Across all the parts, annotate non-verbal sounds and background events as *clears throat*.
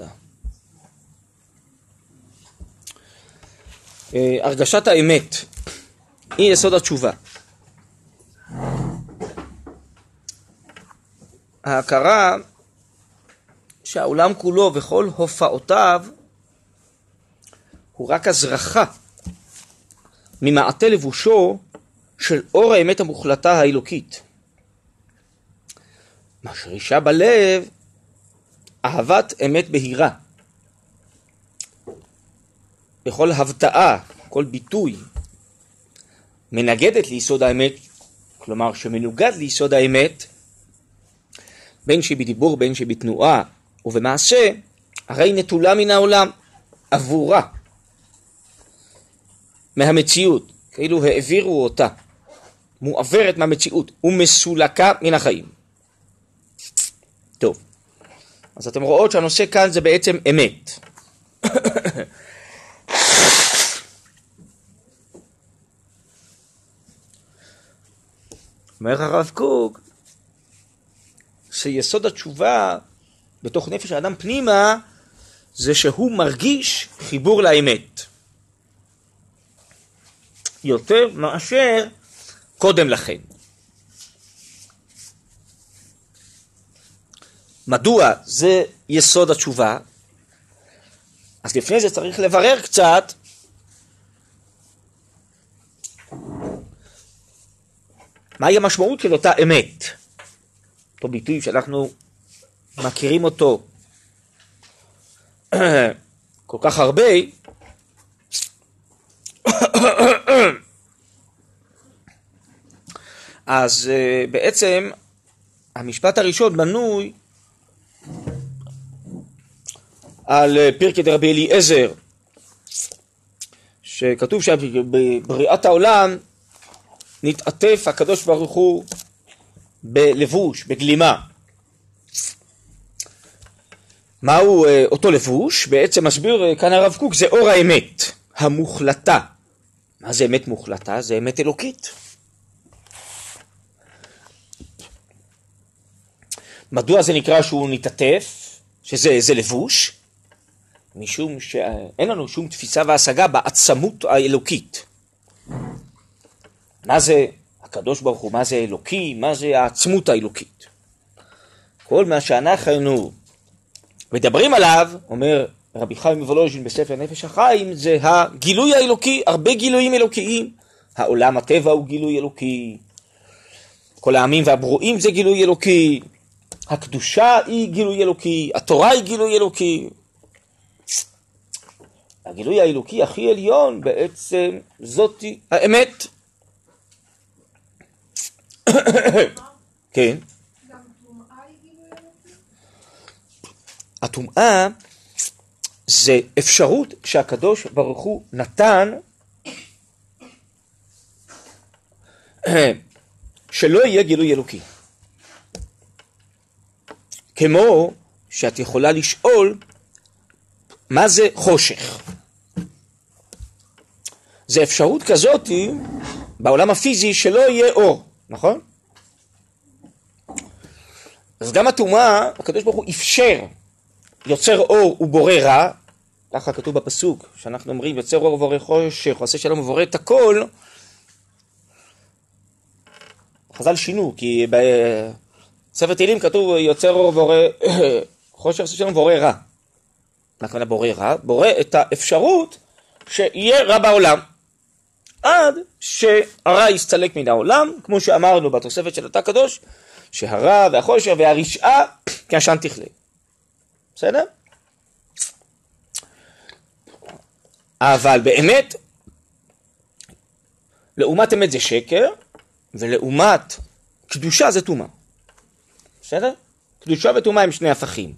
תודה. אה, הרגשת האמת היא יסוד התשובה. ההכרה שהעולם כולו וכל הופעותיו הוא רק הזרחה ממעטה לבושו של אור האמת המוחלטה האלוקית. משרישה בלב אהבת אמת בהירה. בכל הבטאה, כל ביטוי, מנגדת ליסוד האמת, כלומר שמנוגד ליסוד האמת, בין שבדיבור בין שבתנועה ובמעשה, הרי נטולה מן העולם, עבורה, מהמציאות, כאילו העבירו אותה, מועברת מהמציאות ומסולקה מן החיים. טוב, אז אתם רואות שהנושא כאן זה בעצם אמת. אומר הרב קוק שיסוד התשובה בתוך נפש האדם פנימה זה שהוא מרגיש חיבור לאמת. יותר מאשר קודם לכן. מדוע זה יסוד התשובה? אז לפני זה צריך לברר קצת מהי המשמעות של אותה אמת. אותו ביטוי שאנחנו מכירים אותו כל כך הרבה, אז אה, בעצם המשפט הראשון בנוי על אה, פרקי דרבי אליעזר, שכתוב שבבריאת העולם נתעטף הקדוש ברוך הוא בלבוש, בגלימה. מהו אה, אותו לבוש? בעצם מסביר אה, כאן הרב קוק, זה אור האמת, המוחלטה. מה זה אמת מוחלטה? זה אמת אלוקית. מדוע זה נקרא שהוא נתעטף, שזה לבוש? משום שאין לנו שום תפיסה והשגה בעצמות האלוקית. מה זה הקדוש ברוך הוא, מה זה אלוקי, מה זה העצמות האלוקית. כל מה שאנחנו מדברים עליו, אומר רבי חיים מוולוז'ין בספר נפש החיים, זה הגילוי האלוקי, הרבה גילויים אלוקיים. העולם הטבע הוא גילוי אלוקי, כל העמים והברואים זה גילוי אלוקי, הקדושה היא גילוי אלוקי, התורה היא גילוי אלוקי. הגילוי האלוקי הכי עליון בעצם זאתי האמת. כן. הטומאה זה אפשרות שהקדוש ברוך הוא נתן שלא יהיה גילוי אלוקי. כמו שאת יכולה לשאול מה זה חושך. זה אפשרות כזאתי בעולם הפיזי שלא יהיה אור. נכון? אז גם הטומאה, הקדוש ברוך הוא אפשר, יוצר אור ובורא רע, ככה כתוב בפסוק, שאנחנו אומרים יוצר אור ובורא חושך, עושה שלום ובורא את הכל, חז"ל שינו, כי בספר תהילים כתוב יוצר אור ובורא *coughs* חושך, עושה שלום ובורא רע. מה הכוונה בורא רע? בורא את האפשרות שיהיה רע בעולם. עד שהרע יסתלק מן העולם, כמו שאמרנו בתוספת של התא הקדוש, שהרע והחושר והרשעה כעשן תכלה. בסדר? אבל באמת, לעומת אמת זה שקר, ולעומת קדושה זה טומאה. בסדר? קדושה וטומאה הם שני הפכים.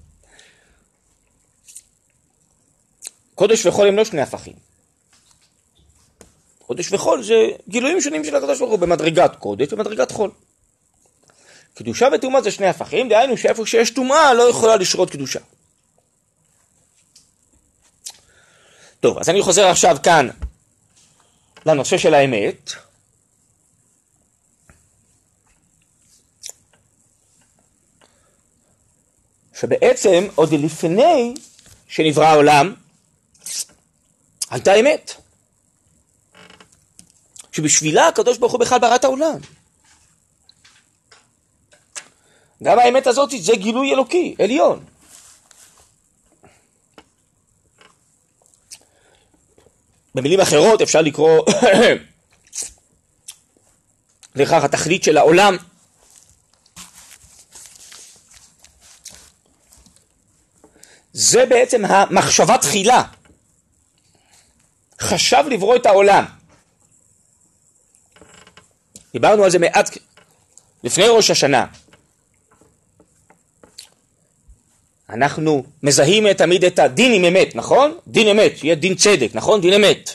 קודש וחול הם לא שני הפכים. קודש וחול זה גילויים שונים של הקדוש ברוך הוא במדרגת קודש ומדרגת חול. קדושה וטומאה זה שני הפכים, דהיינו שאיפה שיש טומאה לא יכולה לשרות קדושה. טוב, אז אני חוזר עכשיו כאן לנושא של האמת. שבעצם עוד לפני שנברא העולם הייתה אמת. שבשבילה הקדוש ברוך הוא בכלל ברא את העולם. גם האמת הזאת זה גילוי אלוקי, עליון. במילים אחרות אפשר לקרוא *coughs* לכך התכלית של העולם זה בעצם המחשבה תחילה. חשב לברוא את העולם. דיברנו על זה מעט לפני ראש השנה. אנחנו מזהים תמיד את הדין עם אמת, נכון? דין אמת, שיהיה דין צדק, נכון? דין אמת.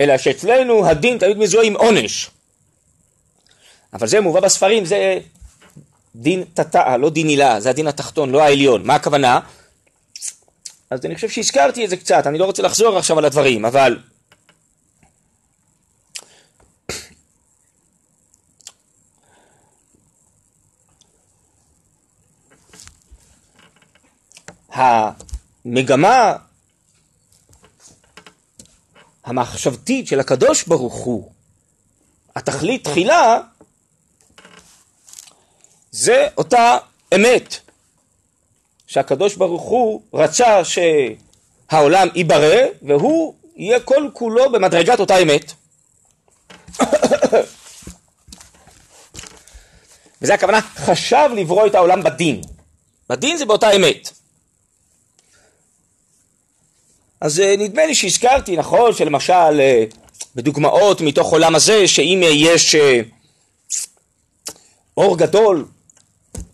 אלא שאצלנו הדין תמיד מזוהה עם עונש. אבל זה מובא בספרים, זה דין תתאה, לא דין הילה, זה הדין התחתון, לא העליון. מה הכוונה? אז אני חושב שהזכרתי את זה קצת, אני לא רוצה לחזור עכשיו על הדברים, אבל המגמה המחשבתית של הקדוש ברוך הוא, התכלית תחילה, זה אותה אמת, שהקדוש ברוך הוא רצה שהעולם ייברא, והוא יהיה כל כולו במדרגת אותה אמת. *coughs* וזה הכוונה, חשב לברוא את העולם בדין. בדין זה באותה אמת. אז אה, נדמה לי שהזכרתי, נכון, שלמשל אה, בדוגמאות מתוך עולם הזה, שאם יש אה, אור גדול,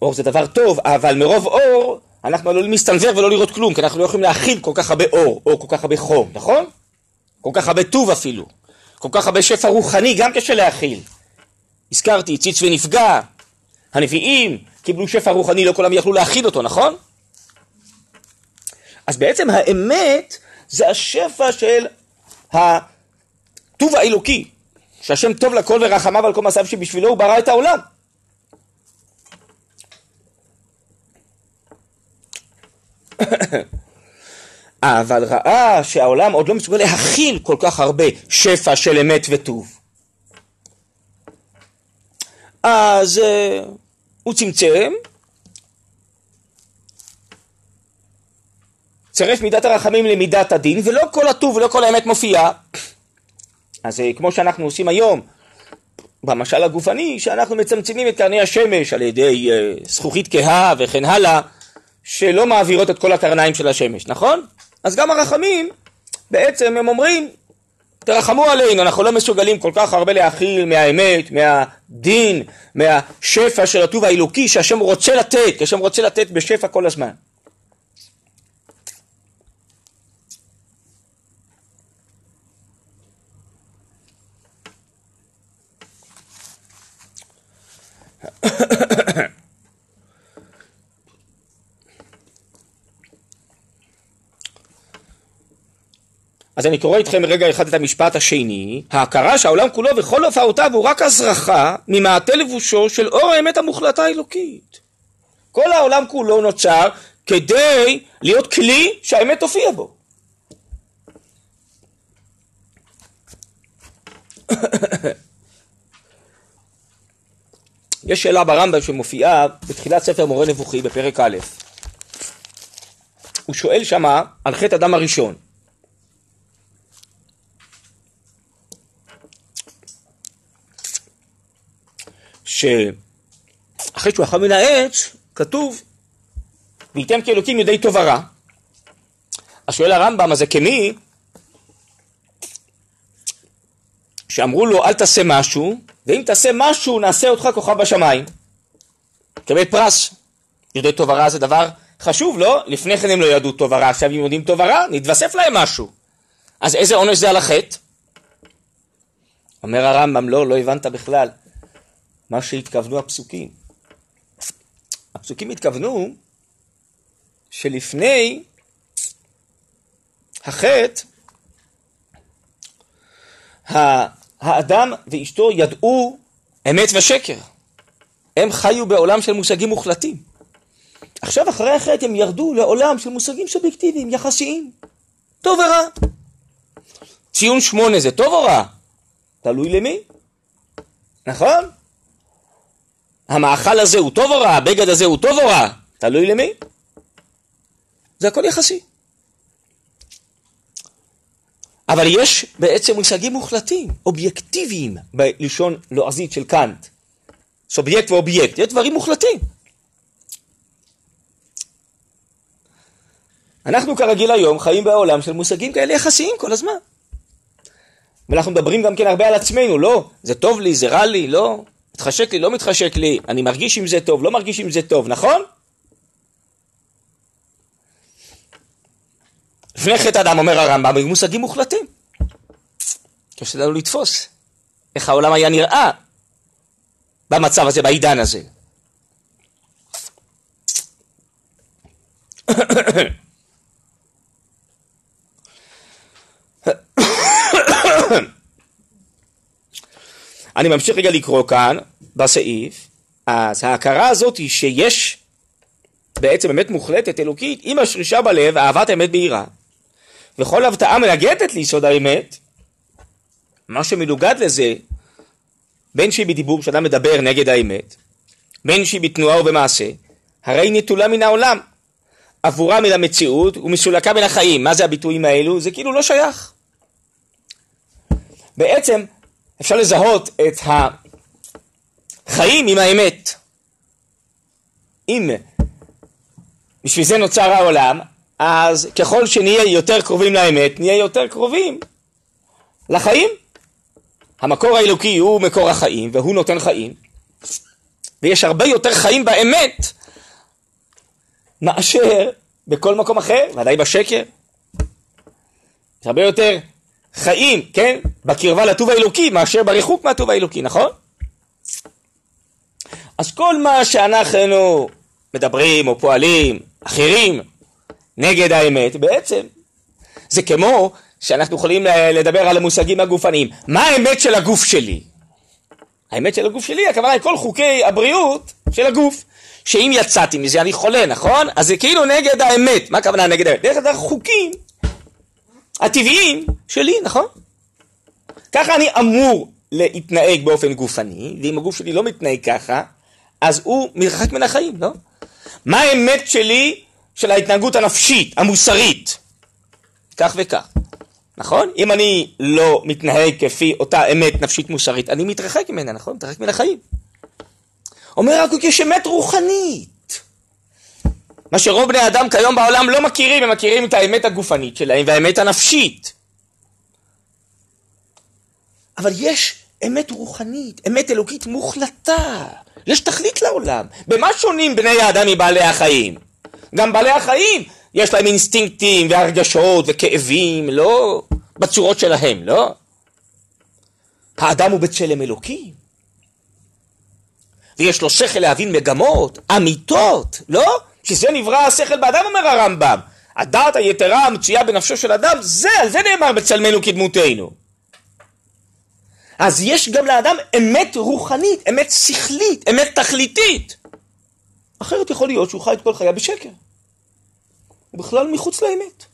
אור זה דבר טוב, אבל מרוב אור אנחנו עלולים להסתנוור ולא לראות כלום, כי אנחנו לא יכולים להכיל כל כך הרבה אור, או כל כך הרבה חום, נכון? כל כך הרבה טוב אפילו, כל כך הרבה שפע רוחני גם קשה להכיל. הזכרתי, ציץ ונפגע, הנביאים קיבלו שפע רוחני, לא כולם יכלו להכיל אותו, נכון? אז בעצם האמת זה השפע של הטוב האלוקי, שהשם טוב לכל ורחמיו על כל מעשיו שבשבילו הוא ברא את העולם. *coughs* אבל ראה שהעולם עוד לא מסוגל להכיל כל כך הרבה שפע של אמת וטוב. אז uh, הוא צמצם, צירף מידת הרחמים למידת הדין, ולא כל הטוב ולא כל האמת מופיעה. אז uh, כמו שאנחנו עושים היום, במשל הגופני, שאנחנו מצמצמים את קרני השמש על ידי uh, זכוכית כהה וכן הלאה, שלא מעבירות את כל הקרניים של השמש, נכון? אז גם הרחמים, בעצם הם אומרים, תרחמו עלינו, אנחנו לא מסוגלים כל כך הרבה להכיל מהאמת, מהדין, מהשפע של הטוב האלוקי שהשם רוצה לתת, כי השם רוצה לתת בשפע כל הזמן. *coughs* אז אני קורא איתכם רגע אחד את המשפט השני, ההכרה שהעולם כולו וכל הופעותיו הוא רק הזרחה ממעטה לבושו של אור האמת המוחלטה האלוקית. כל העולם כולו נוצר כדי להיות כלי שהאמת תופיע בו. יש שאלה ברמב"ם שמופיעה בתחילת ספר מורה נבוכי בפרק א'. הוא שואל שמה על חטא אדם הראשון. שאחרי שהוא אכל מן העץ, כתוב, וייתם כאלוקים יודעי טוב ורע. אז שואל הרמב"ם, אז זה כמי שאמרו לו אל תעשה משהו, ואם תעשה משהו נעשה אותך כוכב בשמיים. תקבל פרס. יודעי טוב ורע זה דבר חשוב, לא? לפני כן הם לא ידעו טוב ורע, עכשיו הם יודעים טוב ורע, נתווסף להם משהו. אז איזה עונש זה על החטא? אומר הרמב"ם, לא, לא הבנת בכלל. מה שהתכוונו הפסוקים. הפסוקים התכוונו שלפני החטא, האדם ואשתו ידעו אמת ושקר. הם חיו בעולם של מושגים מוחלטים. עכשיו אחרי החטא הם ירדו לעולם של מושגים סובייקטיביים, יחסיים. טוב ורע. ציון שמונה זה טוב או רע? תלוי למי. נכון? המאכל הזה הוא טוב או רע? הבגד הזה הוא טוב או רע? תלוי למי. זה הכל יחסי. אבל יש בעצם מושגים מוחלטים, אובייקטיביים, בלשון לועזית של קאנט. סובייקט ואובייקט, יש דברים מוחלטים. אנחנו כרגיל היום חיים בעולם של מושגים כאלה יחסיים כל הזמן. ואנחנו מדברים גם כן הרבה על עצמנו, לא, זה טוב לי, זה רע לי, לא, מתחשק לי, לא מתחשק לי, אני מרגיש עם זה טוב, לא מרגיש עם זה טוב, נכון? לפני חטא אדם אומר הרמב"ם, היו מושגים מוחלטים. קשה לנו לתפוס איך העולם היה נראה במצב הזה, בעידן הזה. אני ממשיך רגע לקרוא כאן בסעיף, אז ההכרה הזאת היא שיש בעצם אמת מוחלטת אלוקית עם השרישה בלב, אהבת האמת בהירה. וכל הבטאה מנגדת ליסוד האמת, מה שמנוגד לזה, בין שהיא בדיבור שאדם מדבר נגד האמת, בין שהיא בתנועה ובמעשה, הרי היא נטולה מן העולם, עבורה מן המציאות ומסולקה מן החיים. מה זה הביטויים האלו? זה כאילו לא שייך. בעצם אפשר לזהות את החיים עם האמת. אם בשביל זה נוצר העולם, אז ככל שנהיה יותר קרובים לאמת, נהיה יותר קרובים לחיים. המקור האלוקי הוא מקור החיים, והוא נותן חיים, ויש הרבה יותר חיים באמת מאשר בכל מקום אחר, ודאי בשקר. יש הרבה יותר חיים, כן, בקרבה לטוב האלוקי מאשר בריחוק מהטוב האלוקי, נכון? אז כל מה שאנחנו מדברים או פועלים, אחרים, נגד האמת, בעצם זה כמו שאנחנו יכולים לדבר על המושגים הגופניים. מה האמת של הגוף שלי? האמת של הגוף שלי, הכוונה היא כל חוקי הבריאות של הגוף. שאם יצאתי מזה אני חולה, נכון? אז זה כאילו נגד האמת. מה הכוונה נגד האמת? דרך אגב חוקים הטבעיים שלי, נכון? ככה אני אמור להתנהג באופן גופני, ואם הגוף שלי לא מתנהג ככה, אז הוא מתרחק מן החיים, לא? מה האמת שלי של ההתנהגות הנפשית, המוסרית? כך וכך. נכון? אם אני לא מתנהג כפי אותה אמת נפשית מוסרית, אני מתרחק ממנה, נכון? מתרחק מן החיים. אומר רק יש אמת רוחנית. מה שרוב בני אדם כיום בעולם לא מכירים, הם מכירים את האמת הגופנית שלהם והאמת הנפשית. אבל יש אמת רוחנית, אמת אלוקית מוחלטה. יש תכלית לעולם. במה שונים בני האדם מבעלי החיים? גם בעלי החיים יש להם אינסטינקטים והרגשות וכאבים, לא בצורות שלהם, לא? האדם הוא בצלם אלוקים. ויש לו שכל להבין מגמות, אמיתות, לא? שזה נברא השכל באדם, אומר הרמב"ם. הדעת היתרה המצויה בנפשו של אדם, זה, על זה נאמר בצלמנו כדמותנו. אז יש גם לאדם אמת רוחנית, אמת שכלית, אמת תכליתית. אחרת יכול להיות שהוא חי את כל חייו בשקר. הוא בכלל מחוץ לאמת.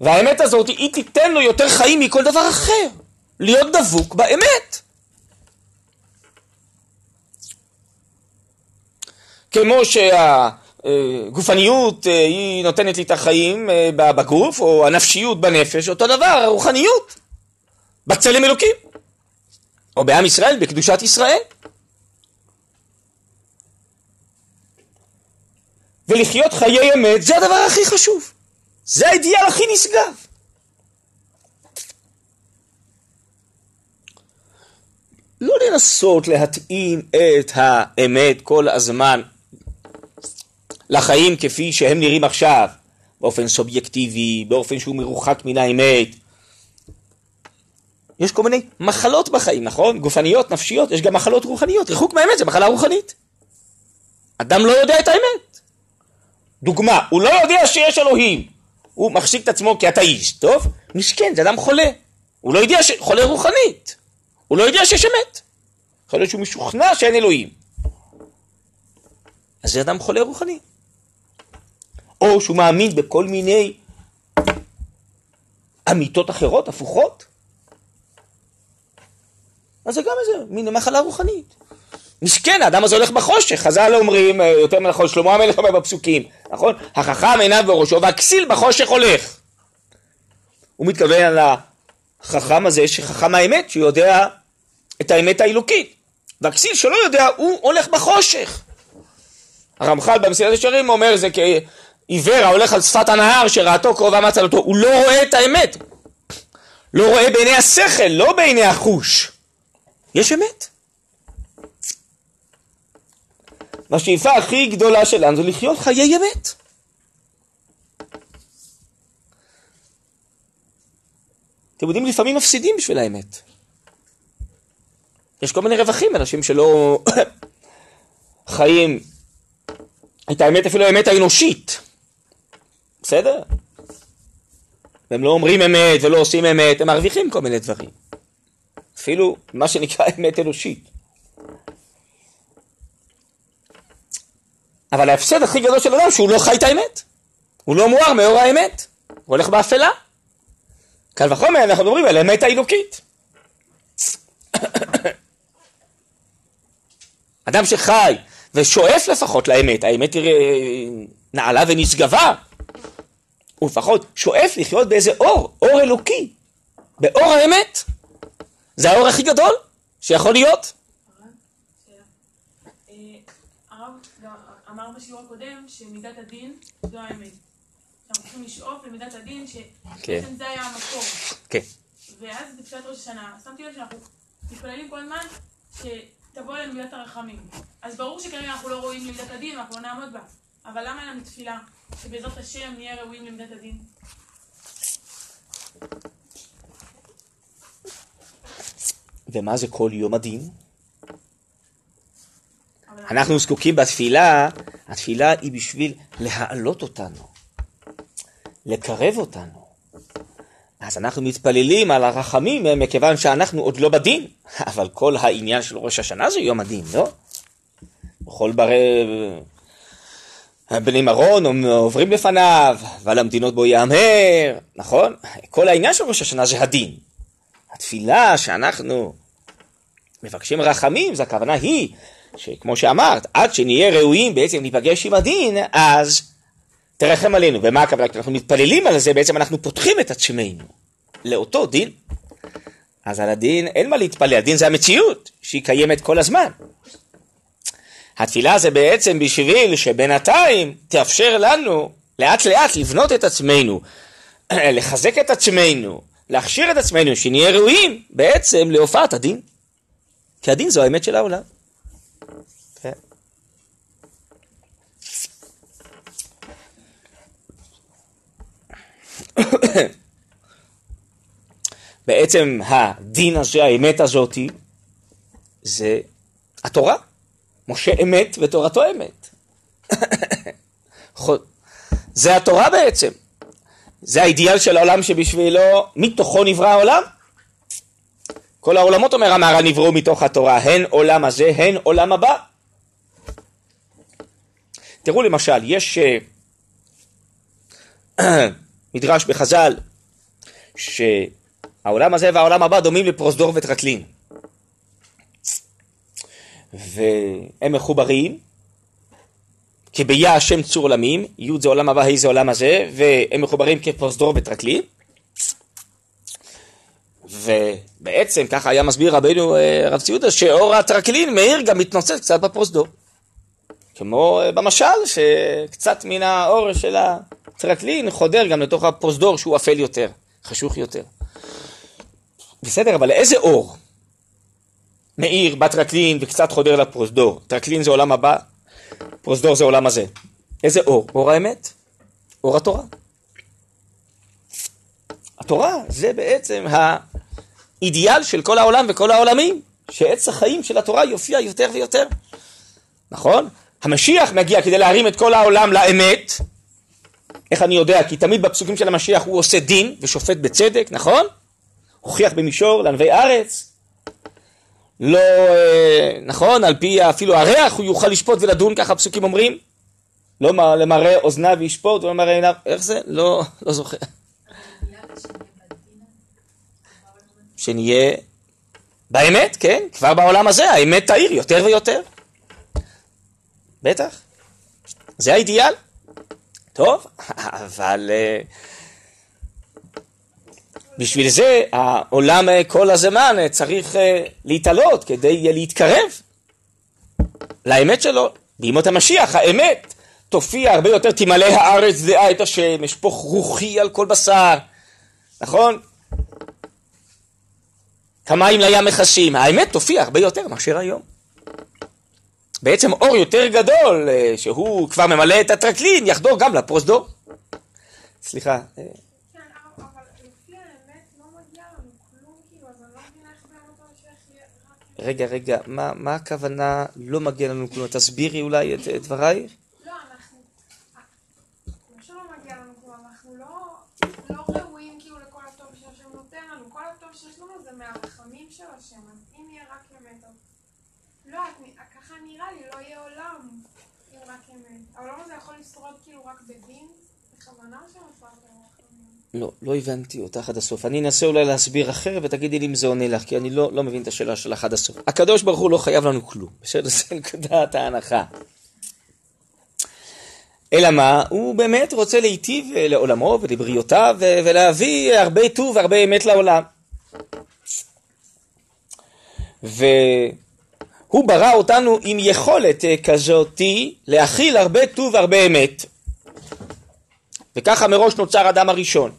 והאמת הזאת, היא תיתן לו יותר חיים מכל דבר אחר. להיות דבוק באמת. כמו שהגופניות אה, היא נותנת לי את החיים אה, בגוף, או הנפשיות בנפש, אותו דבר, הרוחניות, בצלם אלוקים. או בעם ישראל, בקדושת ישראל. ולחיות חיי אמת זה הדבר הכי חשוב. זה האידיאל הכי נשגב. לא לנסות להתאים את האמת כל הזמן לחיים כפי שהם נראים עכשיו, באופן סובייקטיבי, באופן שהוא מרוחק מן האמת. יש כל מיני מחלות בחיים, נכון? גופניות, נפשיות, יש גם מחלות רוחניות. ריחוק מהאמת זה מחלה רוחנית. אדם לא יודע את האמת. דוגמה, הוא לא יודע שיש אלוהים. הוא מחזיק את עצמו כאתאיסט, טוב? מסכן, זה אדם חולה. הוא לא יודע ש... חולה רוחנית. הוא לא יודע שיש אמת. יכול להיות שהוא משוכנע שאין אלוהים. אז זה אדם חולה רוחני. או שהוא מאמין בכל מיני אמיתות אחרות, הפוכות. אז זה גם איזה מין מחלה רוחנית. מסכן, האדם הזה הולך בחושך, חז"ל אומרים, אה, יותר נכון, שלמה המלך אומר בפסוקים, נכון? החכם עיניו בראשו והכסיל בחושך הולך. הוא מתכוון על החכם הזה שחכם האמת, שהוא יודע את האמת האלוקית. והכסיל שלא יודע, הוא הולך בחושך. הרמח"ל במסילת ישרים אומר זה כעיוור ההולך על שפת הנהר שראתו קרובה מצלתו, הוא לא רואה את האמת. לא רואה בעיני השכל, לא בעיני החוש. יש אמת. והשאיפה הכי גדולה שלנו זה לחיות חיי אמת. אתם יודעים, לפעמים מפסידים בשביל האמת. יש כל מיני רווחים, אנשים שלא *coughs* חיים את האמת, אפילו האמת האנושית. בסדר? והם לא אומרים אמת ולא עושים אמת, הם מרוויחים כל מיני דברים. אפילו מה שנקרא *laughs* אמת אנושית. אבל ההפסד הכי גדול של אדם שהוא לא חי את האמת. הוא לא מואר מאור האמת. הוא הולך באפלה. קל וחומר אנחנו מדברים על האמת האלוקית. *coughs* אדם שחי ושואף לפחות לאמת, האמת היא נעלה ונשגבה, הוא לפחות שואף לחיות באיזה אור, אור אלוקי, באור האמת. זה האור הכי גדול שיכול להיות. אמר בשיעור הקודם שמידת הדין זו האמת. אנחנו צריכים לשאוף למידת הדין, כן. שבעצם זה היה המקור. כן. ואז בתפילת ראש השנה, שמתי לב שאנחנו מתפללים כל הזמן שתבוא אלינו מידת הרחמים. אז ברור שכרגע אנחנו לא רואים למידת הדין ואנחנו לא נעמוד בה. אבל למה אין לנו תפילה שבעזרת השם נהיה ראויים למידת הדין? ומה זה כל יום הדין? אנחנו זקוקים בתפילה, התפילה היא בשביל להעלות אותנו, לקרב אותנו. אז אנחנו מתפללים על הרחמים מכיוון שאנחנו עוד לא בדין, *laughs* אבל כל העניין של ראש השנה זה יום הדין, לא? בכל ברי... בני מרון עוברים לפניו, ועל המדינות בו יאמר, נכון? כל העניין של ראש השנה זה הדין. התפילה שאנחנו מבקשים רחמים, זה הכוונה היא, שכמו שאמרת, עד שנהיה ראויים בעצם להיפגש עם הדין, אז תרחם עלינו. ומה הכוונה? כשאנחנו מתפללים על זה, בעצם אנחנו פותחים את עצמנו לאותו דין. אז על הדין אין מה להתפלל, הדין זה המציאות, שהיא קיימת כל הזמן. התפילה זה בעצם בשביל שבינתיים תאפשר לנו לאט לאט לבנות את עצמנו, *clears throat* לחזק את עצמנו, להכשיר את עצמנו, שנהיה ראויים בעצם להופעת הדין. כי הדין זו האמת של העולם. בעצם הדין הזה, האמת הזאתי, זה התורה. משה אמת ותורתו אמת. זה התורה בעצם. זה האידיאל של העולם שבשבילו, מתוכו נברא העולם. כל העולמות, אומר המהר"ל, נבראו מתוך התורה, הן עולם הזה, הן עולם הבא. תראו למשל, יש מדרש בחז"ל, שהעולם הזה והעולם הבא דומים לפרוזדור וטרקלין. והם מחוברים, כי ביה השם צור עולמים, י' זה עולם הבא, ה' זה עולם הזה, והם מחוברים כפרוזדור וטרקלין. ובעצם ככה היה מסביר רבינו אה, רב ציודה שאור הטרקלין מאיר גם מתנוצץ קצת בפרוזדור. כמו אה, במשל שקצת מן האור של הטרקלין חודר גם לתוך הפרוזדור שהוא אפל יותר, חשוך יותר. בסדר, אבל איזה אור? מאיר בטרקלין וקצת חודר לפרוזדור. טרקלין זה עולם הבא, פרוזדור זה עולם הזה. איזה אור? אור האמת? אור התורה. התורה זה בעצם האידיאל של כל העולם וכל העולמים, שעץ החיים של התורה יופיע יותר ויותר. נכון? המשיח מגיע כדי להרים את כל העולם לאמת. איך אני יודע? כי תמיד בפסוקים של המשיח הוא עושה דין ושופט בצדק, נכון? הוכיח במישור לענבי ארץ. לא, נכון, על פי אפילו הריח הוא יוכל לשפוט ולדון, ככה הפסוקים אומרים. לא למראה אוזניו ישפוט ולא למראה עיניו, איך זה? לא, לא זוכר. שנהיה באמת, כן, כבר בעולם הזה האמת תאיר יותר ויותר. בטח. זה האידיאל. טוב, אבל אה, בשביל זה העולם אה, כל הזמן אה, צריך להתעלות כדי להתקרב לאמת שלו. בימות המשיח האמת תופיע הרבה יותר, תמלא הארץ דעה את השם, אשפוך רוחי על כל בשר, נכון? כמים לים מכסים, האמת תופיע הרבה יותר מאשר היום. בעצם אור יותר גדול, אה, שהוא כבר ממלא את הטרקלין, יחדור גם לפרוזדור. סליחה, אה, כן, לא כאילו, לא באמת. רגע, רגע, מה, מה הכוונה לא מגיע לנו כלום? תסבירי אולי את, את דברייך? לא, אנחנו... לא שלא מגיע לנו כלום, אנחנו לא, לא ראויים כאילו לכל הטוב שהשם נותן לנו. כל הטוב שיש לנו זה מהרחמים של השם, אז אם יהיה רק אמת, אז... לא, את- ככה נראה לי, לא יהיה עולם אם רק אמת. העולם הזה יכול לשרוד כאילו רק בדין? בכוונה רחמים. לא, לא הבנתי אותך עד הסוף. אני אנסה אולי להסביר אחרת ותגידי לי אם זה עונה לך, כי אני לא, לא מבין את השאלה שלך עד הסוף. הקדוש ברוך הוא לא חייב לנו כלום, בסדר? *laughs* זה נקודת ההנחה. אלא מה? הוא באמת רוצה להיטיב אה, לעולמו ולבריאותיו ו- ולהביא הרבה טוב והרבה אמת לעולם. והוא ברא אותנו עם יכולת אה, כזאתי להכיל הרבה טוב והרבה אמת. וככה מראש נוצר אדם הראשון,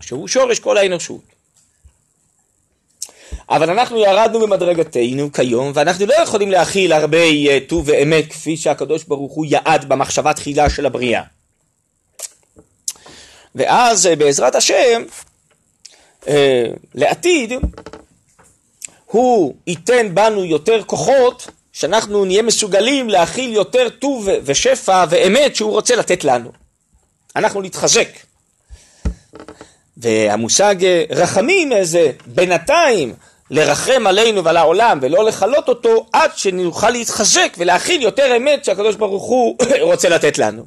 שהוא שורש כל האנושות. אבל אנחנו ירדנו במדרגתנו כיום, ואנחנו לא יכולים להכיל הרבה אה, טוב ואמת כפי שהקדוש ברוך הוא יעד במחשבה תחילה של הבריאה. ואז אה, בעזרת השם, לעתיד, הוא ייתן בנו יותר כוחות, שאנחנו נהיה מסוגלים להכיל יותר טוב ושפע ואמת שהוא רוצה לתת לנו. אנחנו נתחזק. והמושג אה, רחמים אה, זה בינתיים לרחם עלינו ועל העולם ולא לכלות אותו עד שנוכל להתחזק ולהכיל יותר אמת שהקדוש ברוך הוא *coughs* רוצה לתת לנו.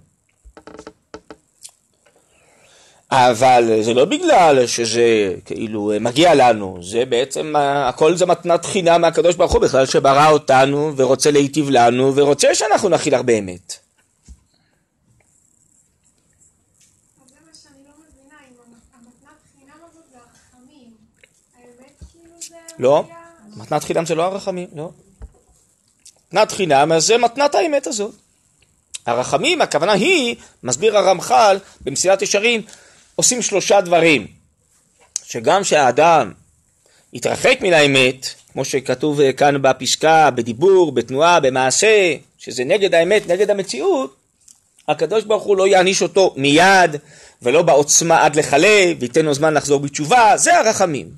אבל זה לא בגלל שזה כאילו מגיע לנו, זה בעצם, אה, הכל זה מתנת חינם מהקדוש ברוך הוא בכלל שברא אותנו ורוצה להיטיב לנו ורוצה שאנחנו נכיל הרבה אמת. לא כאילו. לא, מתנת חינם זה לא הרחמים, לא. מתנת חינם אז זה מתנת האמת הזאת. הרחמים, הכוונה היא, מסביר הרמח"ל במסילת ישרים, עושים שלושה דברים. שגם שהאדם יתרחק מן האמת, כמו שכתוב אה, כאן בפסקה, בדיבור, בתנועה, במעשה, שזה נגד האמת, נגד המציאות, הקדוש ברוך הוא לא יעניש אותו מיד, ולא בעוצמה עד לכלה, וייתן לו זמן לחזור בתשובה, זה הרחמים.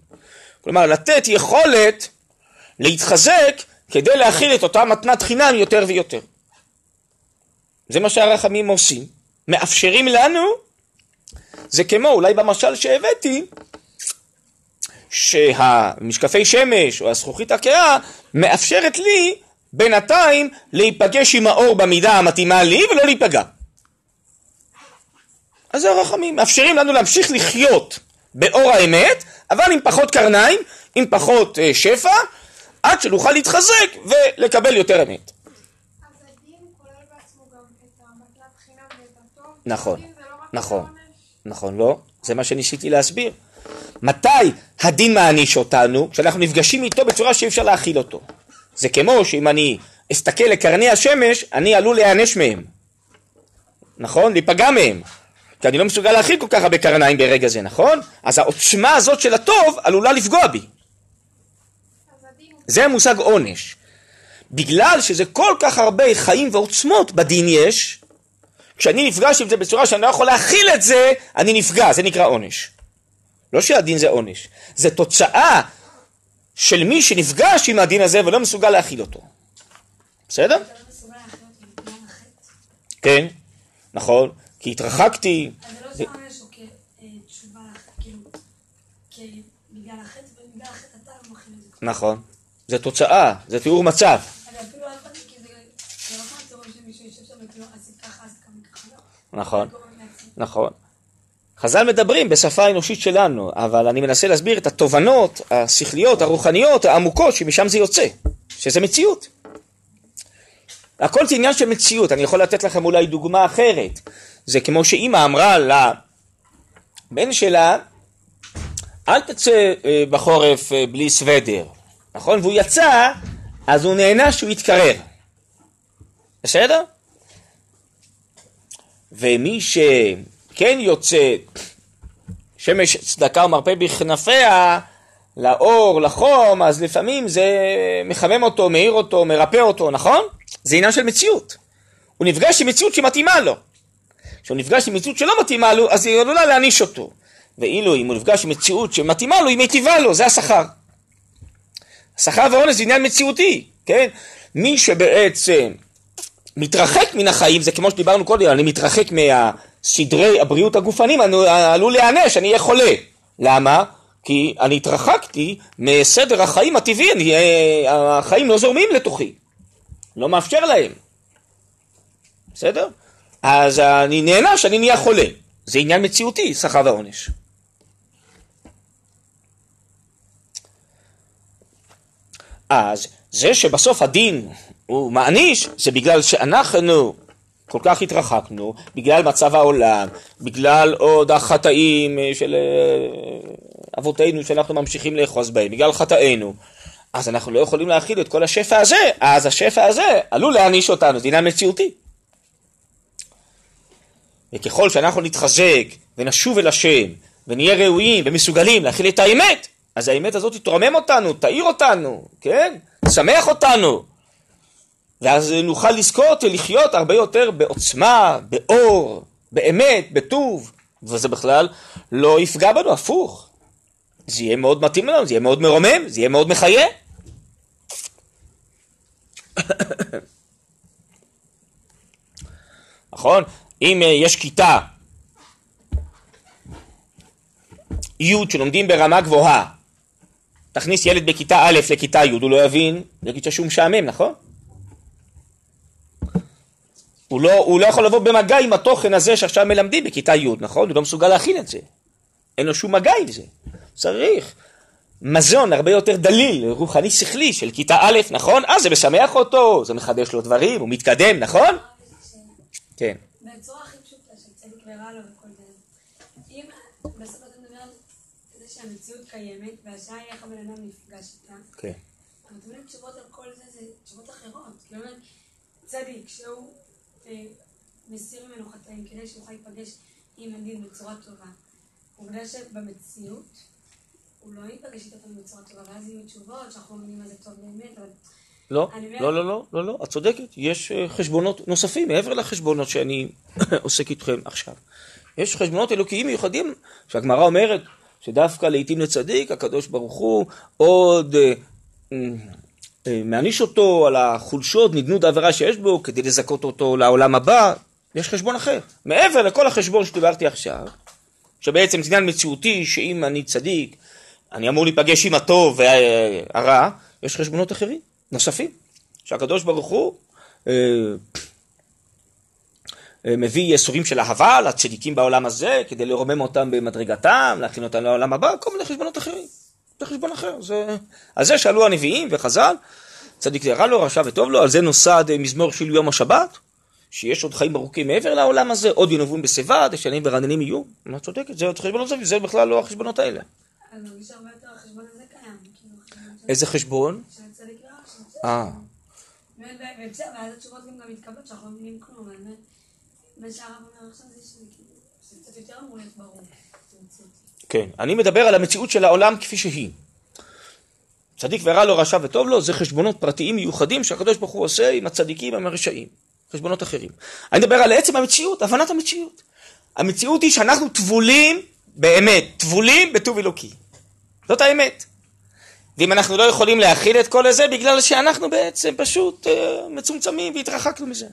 כלומר, לתת יכולת להתחזק כדי להכיל את אותה מתנת חינם יותר ויותר. זה מה שהרחמים עושים. מאפשרים לנו, זה כמו אולי במשל שהבאתי, שהמשקפי שמש או הזכוכית הקאה מאפשרת לי בינתיים להיפגש עם האור במידה המתאימה לי ולא להיפגע. אז זה הרחמים, מאפשרים לנו להמשיך לחיות באור האמת, אבל עם פחות קרניים, עם פחות אה, שפע, עד שנוכל להתחזק ולקבל יותר אמת. נכון, לא נכון. נכון, לא? זה מה שניסיתי להסביר. מתי הדין מעניש אותנו? כשאנחנו נפגשים איתו בצורה שאי אפשר להכיל אותו. זה כמו שאם אני אסתכל לקרני השמש, אני עלול להיענש מהם. נכון? להיפגע מהם. כי אני לא מסוגל להכיל כל כך הרבה קרניים ברגע זה, נכון? אז העוצמה הזאת של הטוב עלולה לפגוע בי. זה המושג עונש. בגלל שזה כל כך הרבה חיים ועוצמות בדין יש, כשאני נפגש עם זה בצורה שאני לא יכול להכיל את זה, אני נפגע, זה נקרא עונש. לא שהדין זה עונש, זה תוצאה של מי שנפגש עם הדין הזה ולא מסוגל להכיל אותו. בסדר? כן, נכון, כי התרחקתי, אז זה לא שעונש או כתשובה, כאילו, בגלל החטא, ובגלל החטא אתה לא מכין את זה. נכון, זה תוצאה, זה תיאור מצב. אני אפילו לא הבנתי, כי זה זה לא כמו התיאור של מישהו יושב שם וכאילו הסיכה נכון. נכון. חז"ל מדברים בשפה האנושית שלנו, אבל אני מנסה להסביר את התובנות השכליות, הרוחניות, העמוקות, שמשם זה יוצא, שזה מציאות. הכל זה עניין של מציאות, אני יכול לתת לכם אולי דוגמה אחרת. זה כמו שאימא אמרה לבן שלה, אל תצא אה, בחורף אה, בלי סוודר, נכון? והוא יצא, אז הוא נהנה שהוא יתקרר. בסדר? ומי שכן יוצא שמש צדקה ומרפא בכנפיה, לאור, לחום, אז לפעמים זה מחמם אותו, מאיר אותו, מרפא אותו, נכון? זה עניין של מציאות. הוא נפגש עם מציאות שמתאימה לו. כשהוא נפגש עם מציאות שלא מתאימה לו, אז היא עלולה להעניש אותו. ואילו אם הוא נפגש עם מציאות שמתאימה לו, היא מיטיבה לו, זה השכר. השכר והעונש זה עניין מציאותי, כן? מי שבעצם מתרחק מן החיים, זה כמו שדיברנו קודם, אני מתרחק מהסדרי הבריאות הגופניים, אני עלול להיענש, אני אהיה חולה. למה? כי אני התרחקתי מסדר החיים הטבעי, אני, אה, החיים לא זורמים לתוכי, לא מאפשר להם. בסדר? אז אני נענש, אני נהיה חולה. זה עניין מציאותי, שכר ועונש. אז זה שבסוף הדין הוא מעניש, זה בגלל שאנחנו כל כך התרחקנו, בגלל מצב העולם, בגלל עוד החטאים אה, של אה, אבותינו שאנחנו ממשיכים לאחוז בהם, בגלל חטאינו. אז אנחנו לא יכולים להכיל את כל השפע הזה, אז השפע הזה עלול להעניש אותנו, זה עניין מציאותי. וככל שאנחנו נתחזק ונשוב אל השם ונהיה ראויים ומסוגלים להכיל את האמת, אז האמת הזאת תתרומם אותנו, תאיר אותנו, כן? תשמח אותנו. ואז נוכל לזכות ולחיות הרבה יותר בעוצמה, באור, באמת, בטוב, וזה בכלל לא יפגע בנו, הפוך. זה יהיה מאוד מתאים לנו, זה יהיה מאוד מרומם, זה יהיה מאוד מחיה. *coughs* נכון? אם אה, יש כיתה י' שלומדים ברמה גבוהה, תכניס ילד בכיתה א' לכיתה י', הוא לא יבין, יגיד שהוא משעמם, נכון? הוא לא, הוא לא יכול לבוא במגע עם התוכן הזה שעכשיו מלמדים בכיתה י', נכון? הוא לא מסוגל להכין את זה. אין לו שום מגע עם זה. צריך מזון הרבה יותר דליל, רוחני שכלי של כיתה א', נכון? אז זה משמח אותו, זה מחדש לו דברים, הוא מתקדם, נכון? כן. בצורה הכי פשוטה של צדק ורע לו וכל זה. אם בסוף אתה מדבר על זה שהמציאות קיימת, והשאלה היא איך הבן אדם נפגש איתה, כן. אבל תמיד תשובות על כל זה זה תשובות אחרות. אומרת, צדיק, שהוא אה, מסיר ממנו חטאים כדי שהוא יוכל להיפגש עם הדין בצורה טובה. עובדה שבמציאות הוא לא ייפגש איתו בצורה טובה, ואז יהיו תשובות שאנחנו לא מבינים מה זה טוב באמת, אבל לא, לא, לא, לא, לא, לא, את צודקת, יש אה, חשבונות נוספים מעבר לחשבונות שאני *coughs* עוסק איתכם עכשיו. יש חשבונות אלוקיים מיוחדים שהגמרא אומרת שדווקא לעיתים לצדיק הקדוש ברוך הוא עוד אה, אה, מעניש אותו על החולשות, נדנות העבירה שיש בו כדי לזכות אותו לעולם הבא. יש חשבון אחר. מעבר לכל החשבון שדיברתי עכשיו, שבעצם זה עניין מציאותי שאם אני צדיק, אני אמור להיפגש עם הטוב והרע, יש חשבונות אחרים, נוספים, שהקדוש ברוך הוא אה, אה, מביא יסורים של אהבה לצדיקים בעולם הזה, כדי לרומם אותם במדרגתם, להכין אותם לעולם הבא, כל מיני חשבונות אחרים. זה חשבון אחר. זה... על זה שאלו הנביאים וחז"ל, צדיק זה רע לו, רשע וטוב לו, על זה נוסד אה, מזמור של יום השבת, שיש עוד חיים ארוכים מעבר לעולם הזה, עוד ינובון בשיבה, דשנים ורעננים יהיו. את צודקת, זה עוד חשבונות נוספים, זה בכלל לא החשבונות האלה. כאילו, איזה חשבון? אה, ואז התשובות גם מתקבלות שאנחנו לא מבינים כלום, מה שהרב אומר עכשיו זה שזה כאילו, קצת יותר אמור להיות ברור. זה. כן. אני מדבר על המציאות של העולם כפי שהיא. צדיק ורע לו, רשע וטוב לו, זה חשבונות פרטיים מיוחדים שהקדוש ברוך הוא עושה עם הצדיקים, עם הרשעים. חשבונות אחרים. אני מדבר על עצם המציאות, הבנת המציאות. המציאות היא שאנחנו טבולים, באמת, טבולים בטוב אלוקי. זאת האמת. ואם אנחנו לא יכולים להכיל את כל הזה, בגלל שאנחנו בעצם פשוט אה, מצומצמים והתרחקנו מזה.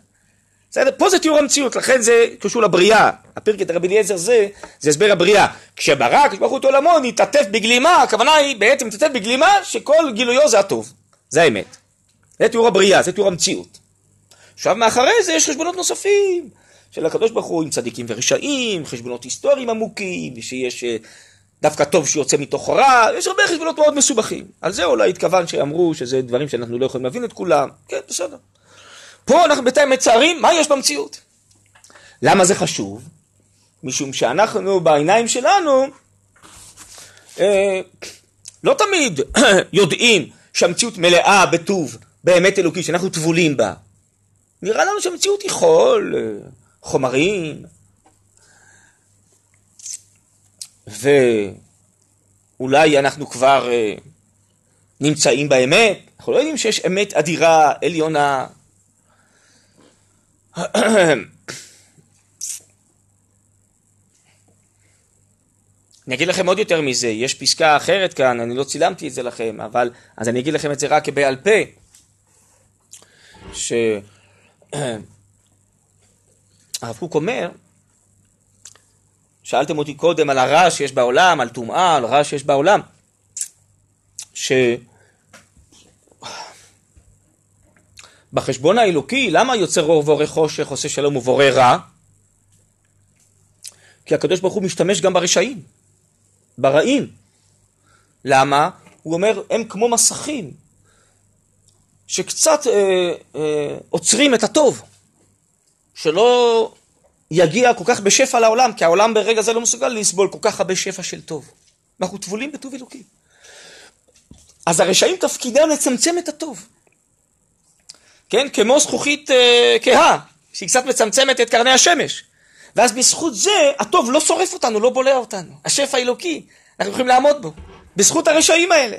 בסדר? פה זה תיאור המציאות, לכן זה קשור לבריאה. הפרק את רבי אליעזר זה, זה הסבר הבריאה. כשברא הקדוש את עולמו, נתעטף בגלימה, הכוונה היא בעצם נתעטף בגלימה שכל גילויו זה הטוב. זה האמת. זה תיאור הבריאה, זה תיאור המציאות. עכשיו מאחורי זה יש חשבונות נוספים, של הקדוש ברוך הוא עם צדיקים ורשעים, חשבונות היסטוריים עמוקים, ושיש אה, דווקא טוב שיוצא מתוך רע, יש הרבה חשבונות מאוד מסובכים. על זה אולי התכוון שאמרו שזה דברים שאנחנו לא יכולים להבין את כולם, כן, בסדר. פה אנחנו בינתיים מצערים מה יש במציאות. למה זה חשוב? משום שאנחנו בעיניים שלנו אה, לא תמיד *coughs* יודעים שהמציאות מלאה בטוב, באמת אלוקי, שאנחנו טבולים בה. נראה לנו שהמציאות היא חול, אה, חומרים, ואולי אנחנו כבר אה, נמצאים באמת, אנחנו לא יודעים שיש אמת אדירה, עליונה. אני אגיד לכם עוד יותר מזה, יש פסקה אחרת כאן, אני לא צילמתי את זה לכם, אבל אז אני אגיד לכם את זה רק בעל פה, שהרב קוק אומר, שאלתם אותי קודם על הרע שיש בעולם, על טומאה, על רע שיש בעולם, ש... בחשבון האלוקי, למה יוצר אור ובורא חושך, עושה שלום ובורא רע? כי הקדוש ברוך הוא משתמש גם ברשעים. ברעים. למה? הוא אומר, הם כמו מסכים, שקצת אה, אה, עוצרים את הטוב, שלא יגיע כל כך בשפע לעולם, כי העולם ברגע זה לא מסוגל לסבול כל כך הרבה שפע של טוב. אנחנו טבולים בטוב אלוקי. אז הרשעים תפקידם לצמצם את הטוב. כן, כמו זכוכית אה, כהה, שהיא קצת מצמצמת את קרני השמש. ואז בזכות זה, הטוב לא שורף אותנו, לא בולע אותנו. השפע האלוקי, אנחנו יכולים לעמוד בו. בזכות הרשעים האלה.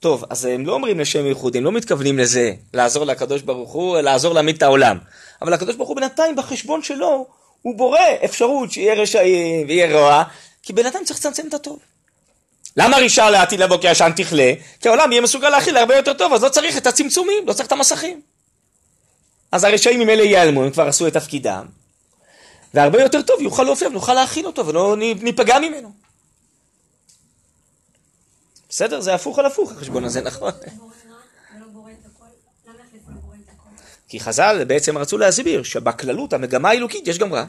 טוב, אז הם לא אומרים לשם ייחוד, הם לא מתכוונים לזה, לעזור לקדוש ברוך הוא, לעזור להעמיד את העולם. אבל הקדוש ברוך הוא בינתיים בחשבון שלו, הוא בורא אפשרות שיהיה רשעים ויהיה רוע, כי אדם צריך לצמצם את הטוב. למה רישה לעתיד לבוא כי עשן תכלה? כי העולם יהיה מסוגל להכיל הרבה יותר טוב, אז לא צריך את הצמצומים, לא צריך את המסכים. אז הרשעים ממילא ייעלמו, הם כבר עשו את תפקידם, והרבה יותר טוב יוכל להופיע ונוכל להכיל אותו ולא ניפגע ממנו. בסדר? זה הפוך על הפוך החשבון הזה, נכון? כי חז"ל בעצם רצו להסביר שבכללות, המגמה האלוקית, יש גם רע.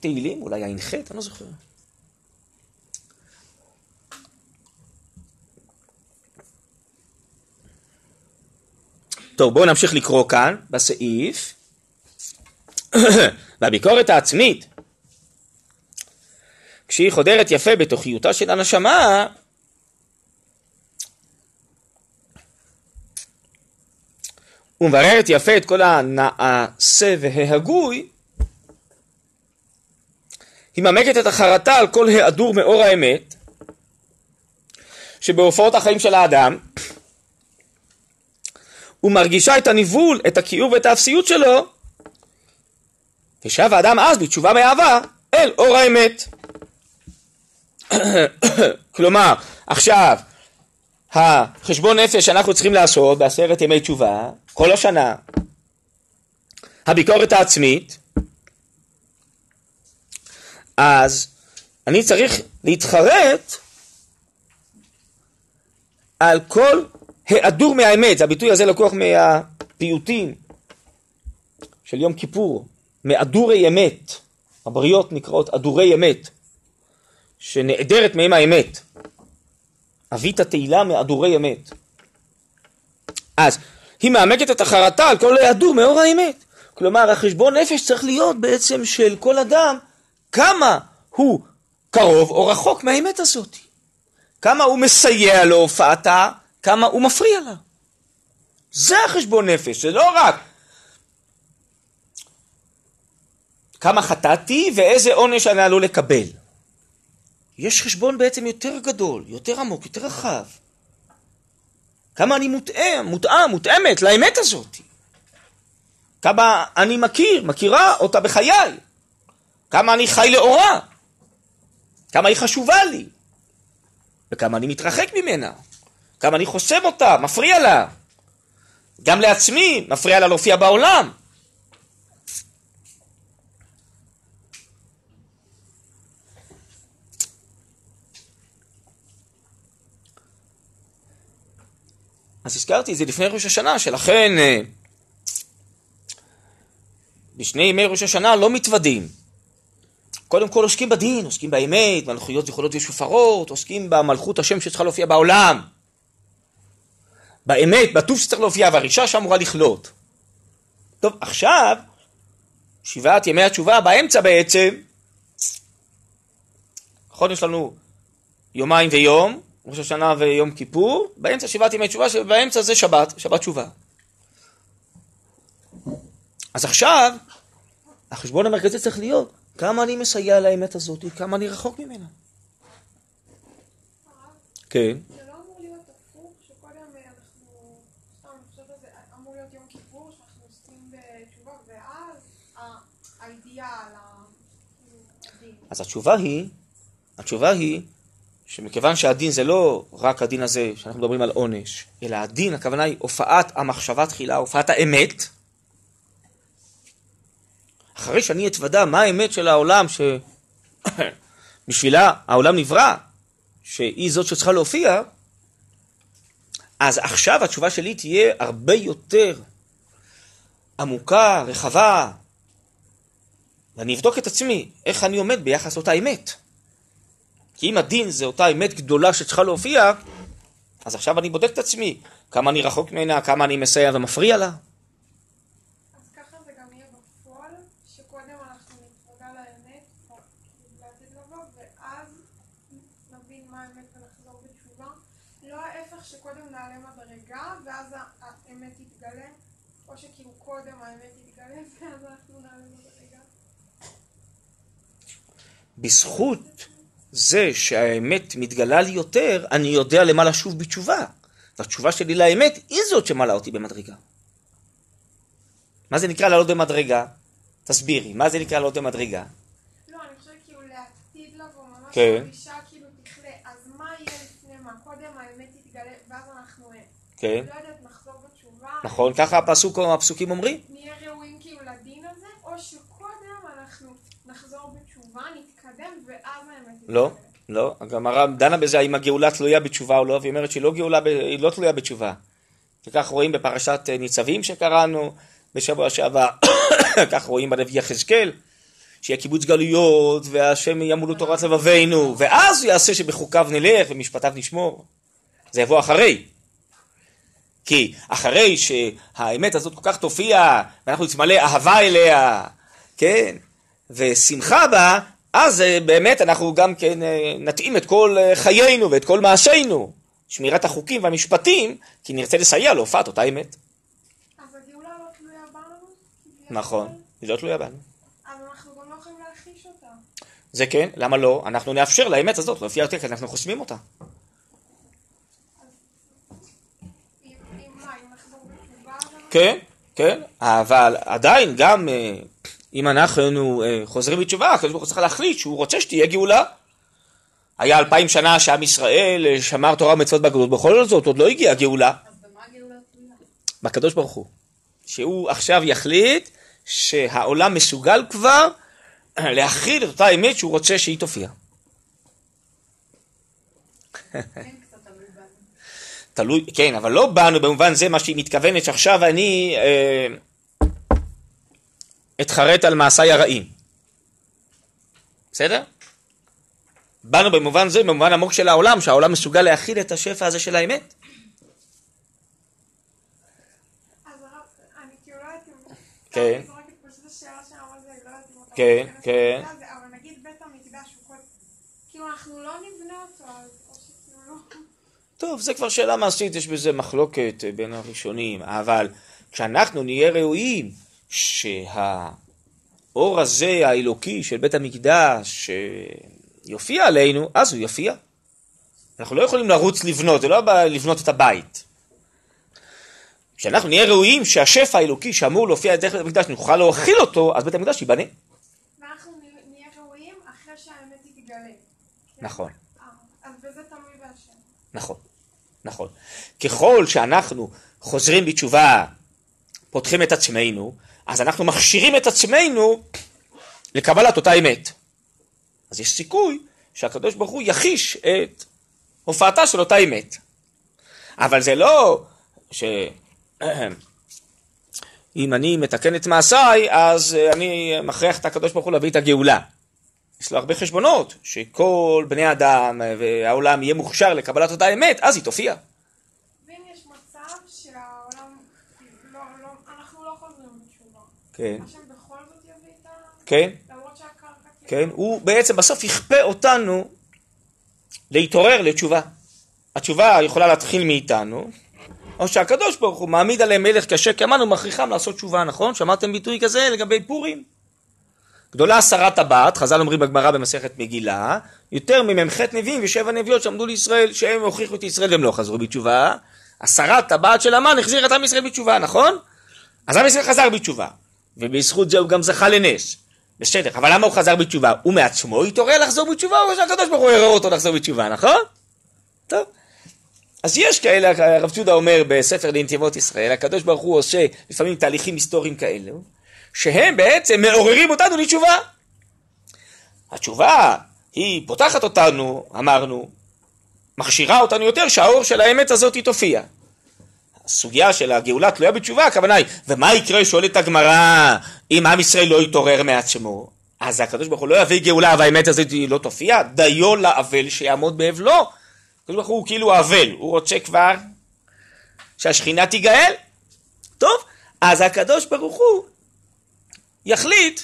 תהילים, אולי ע"ח, אני לא זוכר. טוב, בואו נמשיך לקרוא כאן, בסעיף. *coughs* והביקורת העצמית, כשהיא חודרת יפה בתוכיותה של הנשמה, ומבררת יפה את כל הנעשה וההגוי, היא ממקת את החרטה על כל היעדור מאור האמת, שבהופעות החיים של האדם, ומרגישה את הניבול, את הכיעור ואת האפסיות שלו, ושב האדם אז בתשובה מאהבה אל אור האמת. *coughs* כלומר, עכשיו, החשבון נפש שאנחנו צריכים לעשות בעשרת ימי תשובה, כל השנה, הביקורת העצמית, אז אני צריך להתחרט על כל היעדור מהאמת, הביטוי הזה לקוח מהפיוטים של יום כיפור, מהדורי אמת, הבריות נקראות אדורי אמת, שנעדרת מהם האמת. אבית התהילה מהדורי אמת. אז היא מעמקת את החרטה על כל היהדור מאור האמת. כלומר, החשבון נפש צריך להיות בעצם של כל אדם, כמה הוא קרוב או רחוק מהאמת הזאת. כמה הוא מסייע להופעתה, כמה הוא מפריע לה. זה החשבון נפש, זה לא רק כמה חטאתי ואיזה עונש אני עלול לקבל. יש חשבון בעצם יותר גדול, יותר עמוק, יותר רחב. כמה אני מותאם, מותאם, מותאמת לאמת הזאת. כמה אני מכיר, מכירה אותה בחיי. כמה אני חי לאורה. כמה היא חשובה לי. וכמה אני מתרחק ממנה. כמה אני חוסם אותה, מפריע לה. גם לעצמי, מפריע לה להופיע בעולם. אז הזכרתי את זה לפני ראש השנה, שלכן אה, בשני ימי ראש השנה לא מתוודים. קודם כל עוסקים בדין, עוסקים באמת, מלכויות זיכרונות ושופרות, עוסקים במלכות השם שצריכה להופיע בעולם. באמת, בטוב שצריך להופיע, והרישה שאמורה לכלות. טוב, עכשיו, שבעת ימי התשובה, באמצע בעצם, נכון, יש לנו יומיים ויום, ראש השנה ויום כיפור, באמצע שבעת ימי תשובה, שבאמצע זה שבת, שבת תשובה. אז עכשיו, החשבון המרכזי צריך להיות כמה אני מסייע לאמת הזאת, כמה אני רחוק ממנה. כן. אז התשובה היא, התשובה היא שמכיוון שהדין זה לא רק הדין הזה שאנחנו מדברים על עונש, אלא הדין, הכוונה היא הופעת המחשבה תחילה, הופעת האמת. אחרי שאני אתוודע מה האמת של העולם שבשבילה *coughs* העולם נברא, שהיא זאת שצריכה להופיע, אז עכשיו התשובה שלי תהיה הרבה יותר עמוקה, רחבה, ואני אבדוק את עצמי, איך אני עומד ביחס לאותה אמת. כי אם הדין זה אותה אמת גדולה שצריכה להופיע, אז עכשיו אני בודק את עצמי, כמה אני רחוק ממנה, כמה אני מסייע ומפריע לה. אז ככה זה גם יהיה בפועל, שקודם אנחנו נתוודע לאמת, או כאילו לעתיד לבוא, ואז נבין מה האמת ונחזור בתשובה. לא ההפך שקודם נעלה מדרגה, ואז ה- האמת תתגלה, או שכאילו קודם האמת תתגלה, ואז אנחנו נעלה מדרגה. בזכות זה שהאמת מתגלה לי יותר, אני יודע למה לשוב בתשובה. והתשובה שלי לאמת היא זאת שמעלה אותי במדרגה. מה זה נקרא לעלות במדרגה? תסבירי, מה זה נקרא לעלות במדרגה? לא, אני חושבת כאילו לעתיד לבוא, ממש כן. מרגישה כאילו תכלה, אז מה יהיה לפני מה? קודם האמת תתגלה, ואז אנחנו, כן, לא יודעת, נחזור בתשובה. נכון, ככה הפסוק, הפסוקים אומרים. נהיה ראויים כאילו לדין הזה, או שקודם אנחנו נחזור בתשובה, נתקדם, ואז האמת תתגלה. לא, לא, הגמרא דנה בזה האם הגאולה תלויה בתשובה או לא, והיא אומרת שהיא לא, גאולה, היא לא תלויה בתשובה. וכך רואים בפרשת ניצבים שקראנו בשבוע שעבר, *coughs* כך רואים בנביא יחזקאל, שיהיה קיבוץ גלויות, והשם ימולו תורת לבבינו, ואז הוא יעשה שבחוקיו נלך ומשפטיו נשמור. זה יבוא אחרי. כי אחרי שהאמת הזאת כל כך תופיע, ואנחנו נתמלא אהבה אליה, כן, ושמחה בה, אז אה, באמת אנחנו גם כן אה, נתאים את כל אה, חיינו ואת כל מעשינו, שמירת החוקים והמשפטים, כי נרצה לסייע להופעת אותה אמת. אז הגאולה לא תלויה בנו? נכון, היא לא תלויה בנו. אז אנחנו גם לא יכולים להכחיש אותה. זה כן, למה לא? אנחנו נאפשר לאמת הזאת להופיע יותר, כי אנחנו חוסמים אותה. כן, כן, אבל עדיין גם אה, אם אנחנו אה, חוזרים בתשובה, הקדוש ברוך הוא צריך להחליט שהוא רוצה שתהיה גאולה. היה אלפיים שנה שעם ישראל אה, שמר תורה ומצוות בגלות, בכל זאת עוד לא הגיעה גאולה. אז במה הגאולה תלויה? בקדוש ברוך הוא. שהוא עכשיו יחליט שהעולם מסוגל כבר להכיל את אותה אמת שהוא רוצה שהיא תופיע. כן. תלוי, כן, אבל לא באנו במובן זה מה שהיא מתכוונת שעכשיו אני אה, אתחרט על מעשיי הרעים. בסדר? באנו במובן זה, במובן עמוק של העולם, שהעולם מסוגל להכיל את השפע הזה של האמת. כאילו לא. כן. לא. כן, כן. להיכנס לזה, אבל נגיד בית המקדש הוא כל... כאילו אנחנו לא נבנה אותו, אז או שכאילו לא... טוב, זה כבר שאלה מעשית, יש בזה מחלוקת אה, בין הראשונים, אבל כשאנחנו נהיה ראויים שהאור הזה האלוקי של בית המקדש אה, יופיע עלינו, אז הוא יופיע. אנחנו לא יכולים לרוץ לבנות, זה לא בא לבנות את הבית. כשאנחנו נהיה ראויים שהשפע האלוקי שאמור להופיע דרך בית המקדש, נוכל להכיל אותו, אז בית המקדש ייבנה. ואנחנו נהיה- ראויים אחרי שהאמת תתגלה. נכון. אה, אז בזה תלוי בהשם. נכון, נכון. ככל שאנחנו חוזרים בתשובה, פותחים את עצמנו, אז אנחנו מכשירים את עצמנו לקבלת אותה אמת. אז יש סיכוי שהקדוש ברוך הוא יחיש את הופעתה של אותה אמת. אבל זה לא שאם *clears throat* אני מתקן את מעשיי, אז אה, אני מכריח את הקדוש ברוך הוא להביא את הגאולה. יש לו הרבה חשבונות, שכל בני אדם אה, והעולם יהיה מוכשר לקבלת אותה אמת, אז היא תופיע. ואם יש מצב שהעולם, לא, לא, אנחנו לא חוזרים בתשובה, כן. כן, שהקרקע... כן, הוא בעצם בסוף יכפה אותנו להתעורר לתשובה. התשובה יכולה להתחיל מאיתנו, או שהקדוש ברוך הוא מעמיד עליהם מלך קשה, כי אמרנו מכריחם לעשות תשובה, נכון? שמעתם ביטוי כזה לגבי פורים? גדולה שרת הבת, חז"ל אומרים בגמרא במסכת מגילה, יותר ממ"ח נביאים ושבע נביאות שעמדו לישראל, שהם הוכיחו את ישראל והם לא חזרו בתשובה. הסרת הבת של המן החזיר את עם ישראל בתשובה, נכון? אז עם ישראל חזר בתשובה, ובזכות זה הוא גם זכה לנס. בסדר, אבל למה הוא חזר בתשובה? הוא מעצמו התעורר לחזור בתשובה, או שהקדוש ברוך הוא ערער אותו לחזור בתשובה, נכון? טוב. אז יש כאלה, הרב צ'ודה אומר בספר לנתיבות ישראל, הקדוש ברוך הוא עושה לפעמים תהליכים היסטוריים כאלו, שהם בעצם מעוררים אותנו לתשובה. התשובה היא פותחת אותנו, אמרנו, מכשירה אותנו יותר שהאור של האמת הזאת תופיע. הסוגיה של הגאולה תלויה בתשובה, הכוונה היא, ומה יקרה, שואלת הגמרא, אם עם ישראל לא יתעורר מעצמו? אז הקדוש ברוך הוא לא יביא גאולה והאמת הזאת לא תופיע? דיו לאבל שיעמוד באבלו. הקדוש ברוך הוא כאילו האבל, הוא רוצה כבר שהשכינה תיגאל. טוב, אז הקדוש ברוך הוא יחליט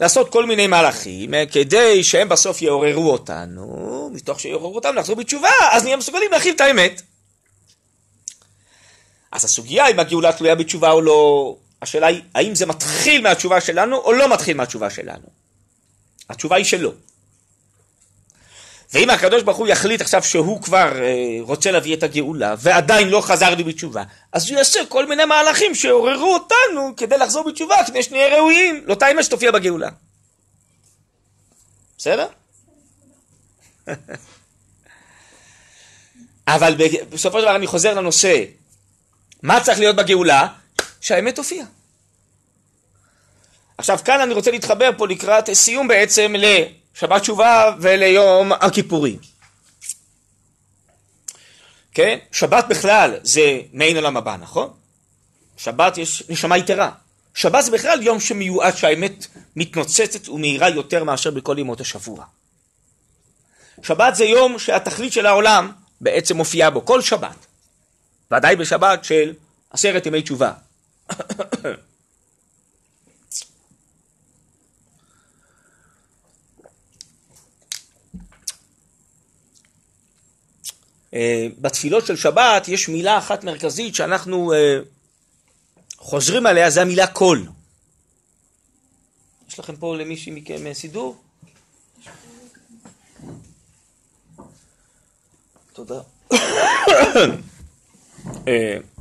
לעשות כל מיני מהלכים אה, כדי שהם בסוף יעוררו אותנו, מתוך שיעוררו אותנו לחזור בתשובה, אז נהיה מסוגלים להכיל את האמת. אז הסוגיה אם הגאולה תלויה בתשובה או לא, השאלה היא האם זה מתחיל מהתשובה שלנו או לא מתחיל מהתשובה שלנו. התשובה היא שלא. ואם הקדוש ברוך הוא יחליט עכשיו שהוא כבר אה, רוצה להביא את הגאולה ועדיין לא חזר לי בתשובה, אז הוא יעשה כל מיני מהלכים שעוררו אותנו כדי לחזור בתשובה, כדי שנהיה ראויים לאותה אמת שתופיע בגאולה. בסדר? *laughs* אבל בסופו של דבר אני חוזר לנושא, מה צריך להיות בגאולה? שהאמת תופיע. עכשיו כאן אני רוצה להתחבר פה לקראת סיום בעצם לשבת תשובה וליום הכיפורים. כן? שבת בכלל זה מעין עולם הבא, נכון? שבת יש נשמה יתרה. שבת זה בכלל יום שמיועד שהאמת מתנוצצת ומהירה יותר מאשר בכל ימות השבוע. שבת זה יום שהתכלית של העולם בעצם מופיעה בו, כל שבת. ודאי בשבת של עשרת ימי תשובה. אה, בתפילות של שבת יש מילה אחת מרכזית שאנחנו אה, חוזרים עליה, זה המילה קול. יש לכם פה למישהי מכם אה, סידור? תודה.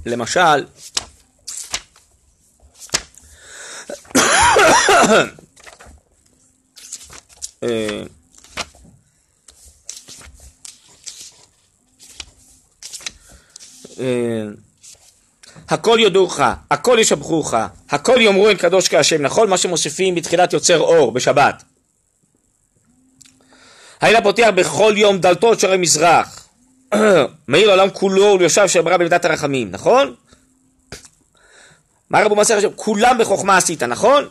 למשל, הכל יודוך, הכל ישבחוך, הכל יאמרו אין קדוש כהשם, נכון? מה שמוסיפים בתחילת יוצר אור בשבת. האלה פותח בכל יום דלתות שערי מזרח, *clears throat* מאיר העולם כולו וליושב שברא במידת הרחמים, נכון? מה רבו מסר עכשיו? כולם בחוכמה עשית, נכון?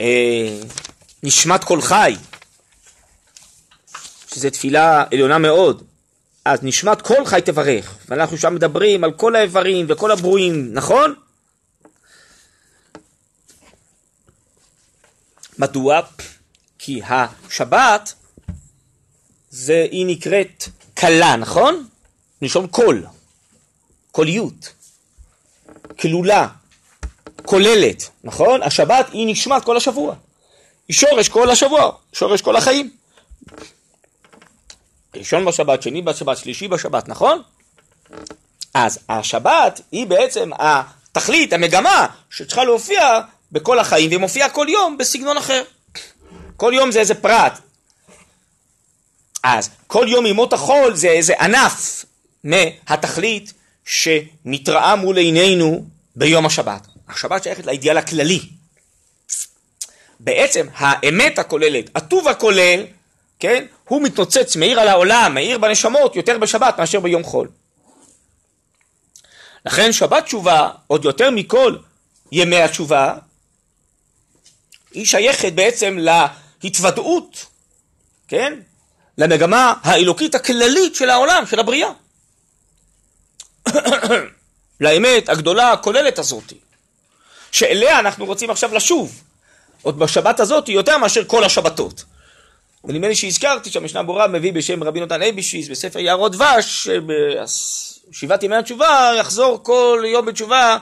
אה, נשמת כל חי, שזו תפילה עליונה מאוד. אז נשמת כל חי תברך, ואנחנו שם מדברים על כל האיברים וכל הברואים, נכון? מדוע? כי השבת זה, היא נקראת כלה, נכון? מלשון קול, קוליות, כלולה, כוללת, נכון? השבת היא נשמת כל השבוע, היא שורש כל השבוע, שורש כל החיים. ראשון בשבת, שני בשבת, שלישי בשבת, נכון? אז השבת היא בעצם התכלית, המגמה, שצריכה להופיע בכל החיים, והיא מופיעה כל יום בסגנון אחר. כל יום זה איזה פרט. אז כל יום ימות החול זה איזה ענף מהתכלית שנתראה מול עינינו ביום השבת. השבת שייכת לאידיאל הכללי. בעצם האמת הכוללת, הטוב הכולל, כן, הוא מתנוצץ, מאיר על העולם, מאיר בנשמות יותר בשבת מאשר ביום חול. לכן שבת תשובה, עוד יותר מכל ימי התשובה, היא שייכת בעצם להתוודעות, כן? למגמה האלוקית הכללית של העולם, של הבריאה. *coughs* לאמת הגדולה הכוללת הזאת, שאליה אנחנו רוצים עכשיו לשוב, עוד בשבת הזאת יותר מאשר כל השבתות. ונדמה לי שהזכרתי שהמשנה ברורה מביא בשם רבי נתן אייבישיס בספר יערות דבש, שבעת ימי התשובה יחזור כל יום בתשובה,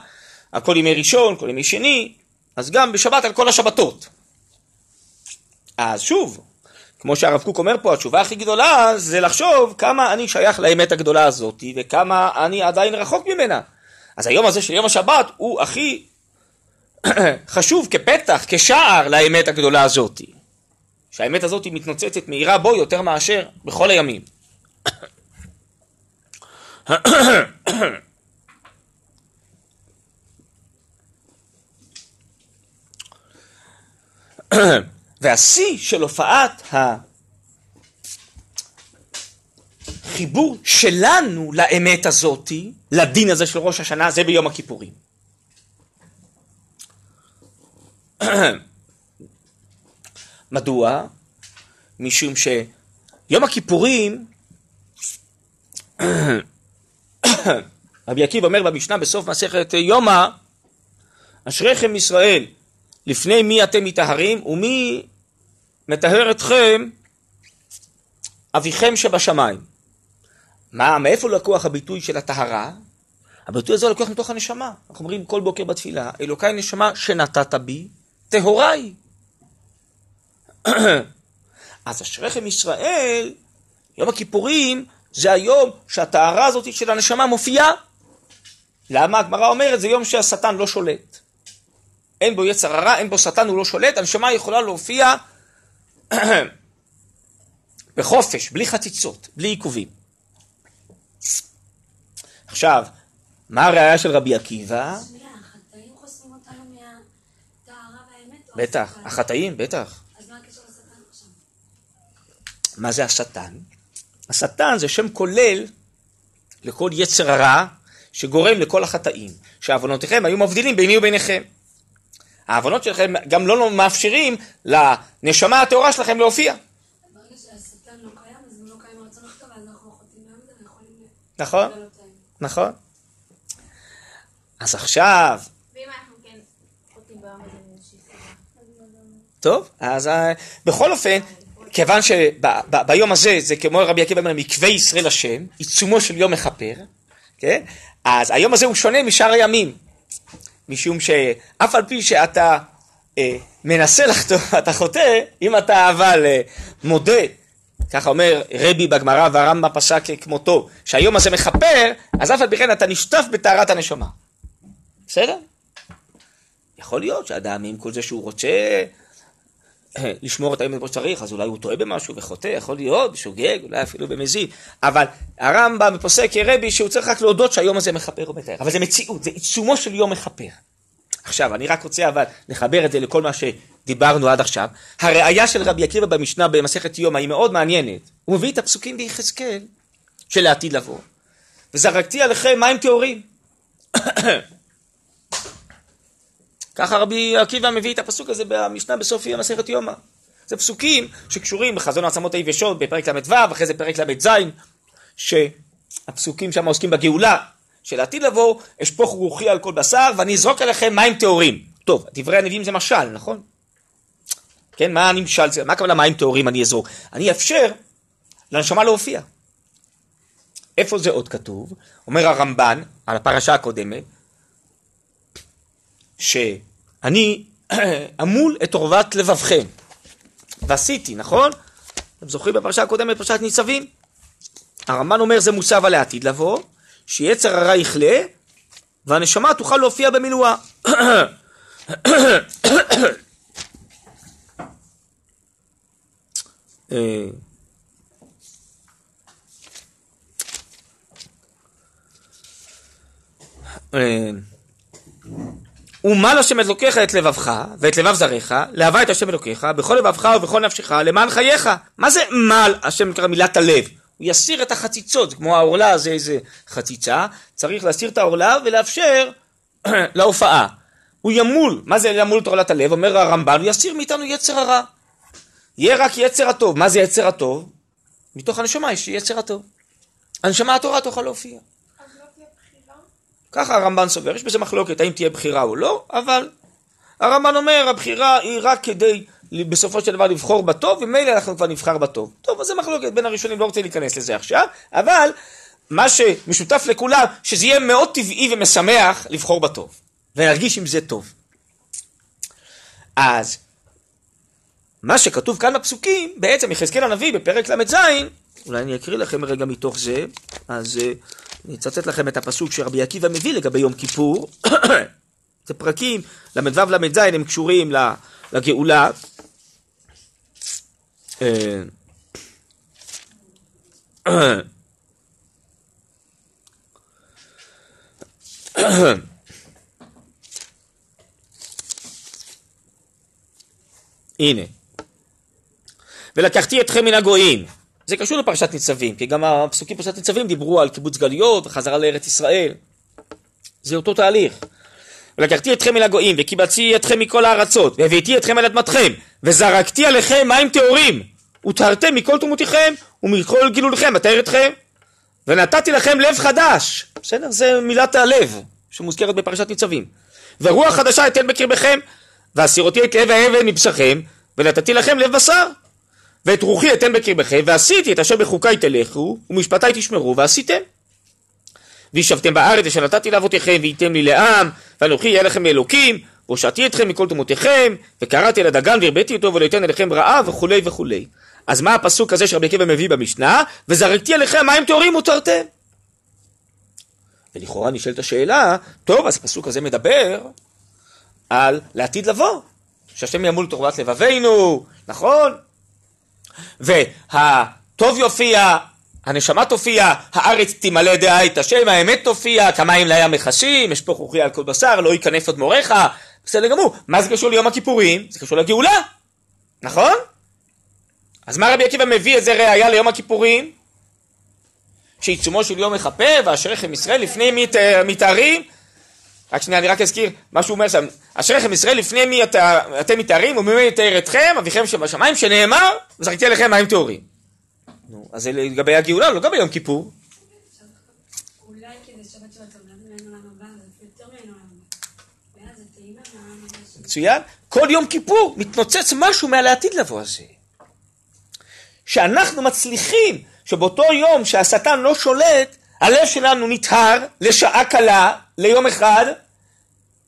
כל ימי ראשון, כל ימי שני, אז גם בשבת על כל השבתות. אז שוב, כמו שהרב קוק אומר פה, התשובה הכי גדולה זה לחשוב כמה אני שייך לאמת הגדולה הזאת וכמה אני עדיין רחוק ממנה. אז היום הזה של יום השבת הוא הכי *clears throat* חשוב כפתח, כשער לאמת הגדולה הזאת. שהאמת הזאת מתנוצצת מהירה בו יותר מאשר בכל הימים. *clears throat* והשיא של הופעת החיבור שלנו לאמת הזאתי, לדין הזה של ראש השנה, זה ביום הכיפורים. *clears throat* מדוע? משום שיום הכיפורים, *clears throat* רבי עקיבא אומר במשנה בסוף מסכת יומא, אשריכם ישראל, לפני מי אתם מטהרים ומי מטהר אתכם אביכם שבשמיים. מה, מאיפה לקוח הביטוי של הטהרה? הביטוי הזה לקוח מתוך הנשמה. אנחנו אומרים כל בוקר בתפילה, אלוקיי נשמה שנתת בי, טהורה היא. *clears throat* אז אשריכם ישראל, יום הכיפורים, זה היום שהטהרה הזאת של הנשמה מופיעה. למה? הגמרא אומרת, זה יום שהשטן לא שולט. אין בו יצר הרע, אין בו שטן, הוא לא שולט, הנשמה יכולה להופיע *coughs* בחופש, בלי חציצות, בלי עיכובים. עכשיו, מה הראייה של רבי עקיבא? בטח? החטאים, בטח. אז מה הקשר לשטן עכשיו? מה זה השטן? השטן זה שם כולל לכל יצר הרע שגורם לכל החטאים, שעוונותיכם היו מבדילים ביני וביניכם. העוונות שלכם גם לא מאפשרים לנשמה הטהורה שלכם להופיע. ברגע שהשטן לא קיים, אז הוא לא קיים הרצון לכתוב, ואז אנחנו לא חוטאים לעם זה ויכולים נכון. נכון. אז עכשיו, כן? טוב, אז אה, בכל אופן, כיוון שביום הזה, זה כמו רבי עקיבא אומר, מקווה ישראל השם, עיצומו של יום מכפר, כן? אז היום הזה הוא שונה משאר הימים, משום שאף על פי שאתה אה, מנסה לחטוא, *laughs* אתה חוטא, אם אתה אבל אה, מודה, ככה אומר רבי בגמרא והרמב"ם פסק כמותו, שהיום הזה מכפר, אז אף על פי כן אתה נשטף בטהרת הנשמה. בסדר? יכול להיות שאדם עם כל זה שהוא רוצה *clears throat* לשמור את היום כמו שצריך, אז אולי הוא טועה במשהו וחוטא, יכול להיות, בשוגג, אולי אפילו במזיד, אבל הרמב"ם פוסק כרבי שהוא צריך רק להודות שהיום הזה מכפר ומתאר, אבל זה מציאות, זה עיצומו של יום מכפר. עכשיו, אני רק רוצה אבל לחבר את זה לכל מה שדיברנו עד עכשיו. הראייה של רבי עקיבא במשנה במסכת יומא היא מאוד מעניינת. הוא מביא את הפסוקים ביחזקאל של העתיד לבוא. וזרקתי עליכם מים טהורים. ככה רבי עקיבא מביא את הפסוק הזה במשנה בסוף יום מסכת יומא. זה פסוקים שקשורים בחזון העצמות היבשות בפרק ל"ו, אחרי זה פרק ל"ז, שהפסוקים שם עוסקים בגאולה של העתיד לבוא, אשפוך רוחי על כל בשר ואני אזרוק עליכם מים טהורים. טוב, דברי הנביאים זה משל, נכון? כן, מה הנמשל, מה הכוונה מים טהורים אני אזרוק? אני אאפשר לנשמה להופיע. איפה זה עוד כתוב? אומר הרמב"ן, על הפרשה הקודמת, שאני *clears throat* אמול את עורבת לבבכם. ועשיתי, נכון? אתם זוכרים בפרשה הקודמת, פרשת ניצבים? הרמב"ן אומר זה מוסב על העתיד לבוא, שיצר הרע יכלה, והנשמה תוכל להופיע במילואה. *clears throat* ומל השם אלוקיך את לבבך ואת לבב זריך, לאהבה את השם אלוקיך בכל לבבך ובכל נפשך למען חייך. מה זה מל השם נקרא מילת הלב? הוא יסיר את החציצות, כמו העורלה זה איזה חציצה, צריך להסיר את העורלה ולאפשר *clears throat* להופעה. הוא ימול, מה זה ימול את עורלת הלב? אומר הרמב"ן, הוא יסיר מאיתנו יצר הרע. יהיה רק יצר הטוב. מה זה יצר הטוב? מתוך הנשמה יש יצר הטוב. הנשמה התורה תוכל להופיע. אז לא תהיה בחירה? ככה הרמב"ן סובר, יש בזה מחלוקת האם תהיה בחירה או לא, אבל הרמב"ן אומר הבחירה היא רק כדי בסופו של דבר לבחור בטוב, ומילא אנחנו כבר נבחר בטוב. טוב, אז זה מחלוקת בין הראשונים, לא רוצה להיכנס לזה עכשיו, אבל מה שמשותף לכולם, שזה יהיה מאוד טבעי ומשמח לבחור בטוב, ולהרגיש עם זה טוב. אז מה שכתוב כאן בפסוקים, בעצם יחזקאל הנביא בפרק ל"ז, אולי אני אקריא לכם רגע מתוך זה, אז אה, אני אצטט לכם את הפסוק שרבי עקיבא מביא לגבי יום כיפור. *coughs* זה פרקים, ל"ו ל"ז הם קשורים לגאולה. אה, *coughs* הנה. ולקחתי אתכם מן הגויים. זה קשור לפרשת ניצבים, כי גם הפסוקים בפרשת ניצבים דיברו על קיבוץ גלויות וחזרה לארץ ישראל. זה אותו תהליך. ולקחתי אתכם מן הגויים, וקיבצתי אתכם מכל הארצות, והבאתי אתכם אל אדמתכם, וזרקתי עליכם מים טהורים, וטהרתם מכל תרומותיכם, ומכל גילוליכם אטהר אתכם, ונתתי לכם לב חדש. בסדר? זה מילת הלב, שמוזכרת בפרשת ניצבים. ורוח חדשה אתן בקרבכם, והסירותי את לב האבן מבשרכם, ונתתי לכם לב בשר. ואת רוחי אתן בקרבכם, ועשיתי את אשר בחוקיי תלכו, ומשפטיי תשמרו, ועשיתם. וישבתם בארץ אשר נתתי לאבותיכם, והייתם לי לעם, ואנוכי יהיה לכם אלוקים, והושעתי אתכם מכל תמותיכם, וקראתי אל הדגן והרביתי אותו ולא אתן אליכם רעה וכולי וכולי. אז מה הפסוק הזה שרבי עקיבא מביא במשנה? וזרקתי עליכם מים טהורים ותרתם. ולכאורה נשאלת השאלה, טוב, אז הפסוק הזה מדבר על לעתיד לבוא, שהשם ימול תורת לבבינו, נכון? והטוב יופיע, הנשמה תופיע, הארץ תמלא דעה את השם, האמת תופיע, כמים לים מכסים, אשפוך רוחי על כל בשר, לא ייכנף עוד מוריך, בסדר גמור. מה זה קשור ליום הכיפורים? זה קשור לגאולה, נכון? אז מה רבי עקיבא מביא איזה ראייה ליום הכיפורים? שעיצומו של יום מכפר, ואשריכם ישראל לפני מתארים? רק שנייה, אני רק אזכיר מה שהוא אומר שם. אשריכם ישראל לפני מי את, אתם מתארים וממי יתאר אתכם, אביכם שבשמיים, שנאמר, וזרקתי עליכם מים טהורים. נו, אז זה לגבי הגאולה, לא לגבי יום כיפור. מצוין. כל יום כיפור מתנוצץ משהו מהלעתיד לבוא הזה. שאנחנו מצליחים שבאותו יום שהשטן לא שולט, הלב שלנו נטהר לשעה קלה, ליום אחד,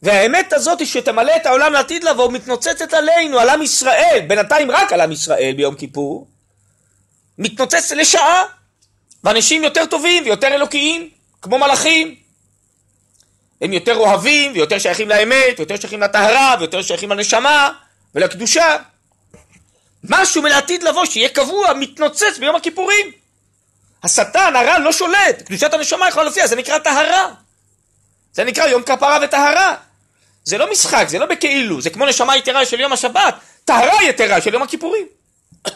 והאמת הזאת שתמלא את העולם לעתיד לבוא מתנוצצת עלינו, על עם ישראל, בינתיים רק על עם ישראל ביום כיפור, מתנוצץ לשעה, ואנשים יותר טובים ויותר אלוקיים, כמו מלאכים. הם יותר אוהבים ויותר שייכים לאמת, ויותר שייכים לטהרה, ויותר שייכים לנשמה ולקדושה. משהו מלעתיד לבוא שיהיה קבוע, מתנוצץ ביום הכיפורים. השטן, הרע, לא שולט. קדושת הנשמה יכולה להופיע, זה נקרא טהרה. זה נקרא יום כפרה וטהרה. זה לא משחק, זה לא בכאילו, זה כמו נשמה יתרה של יום השבת, טהרה יתרה של יום הכיפורים. *coughs*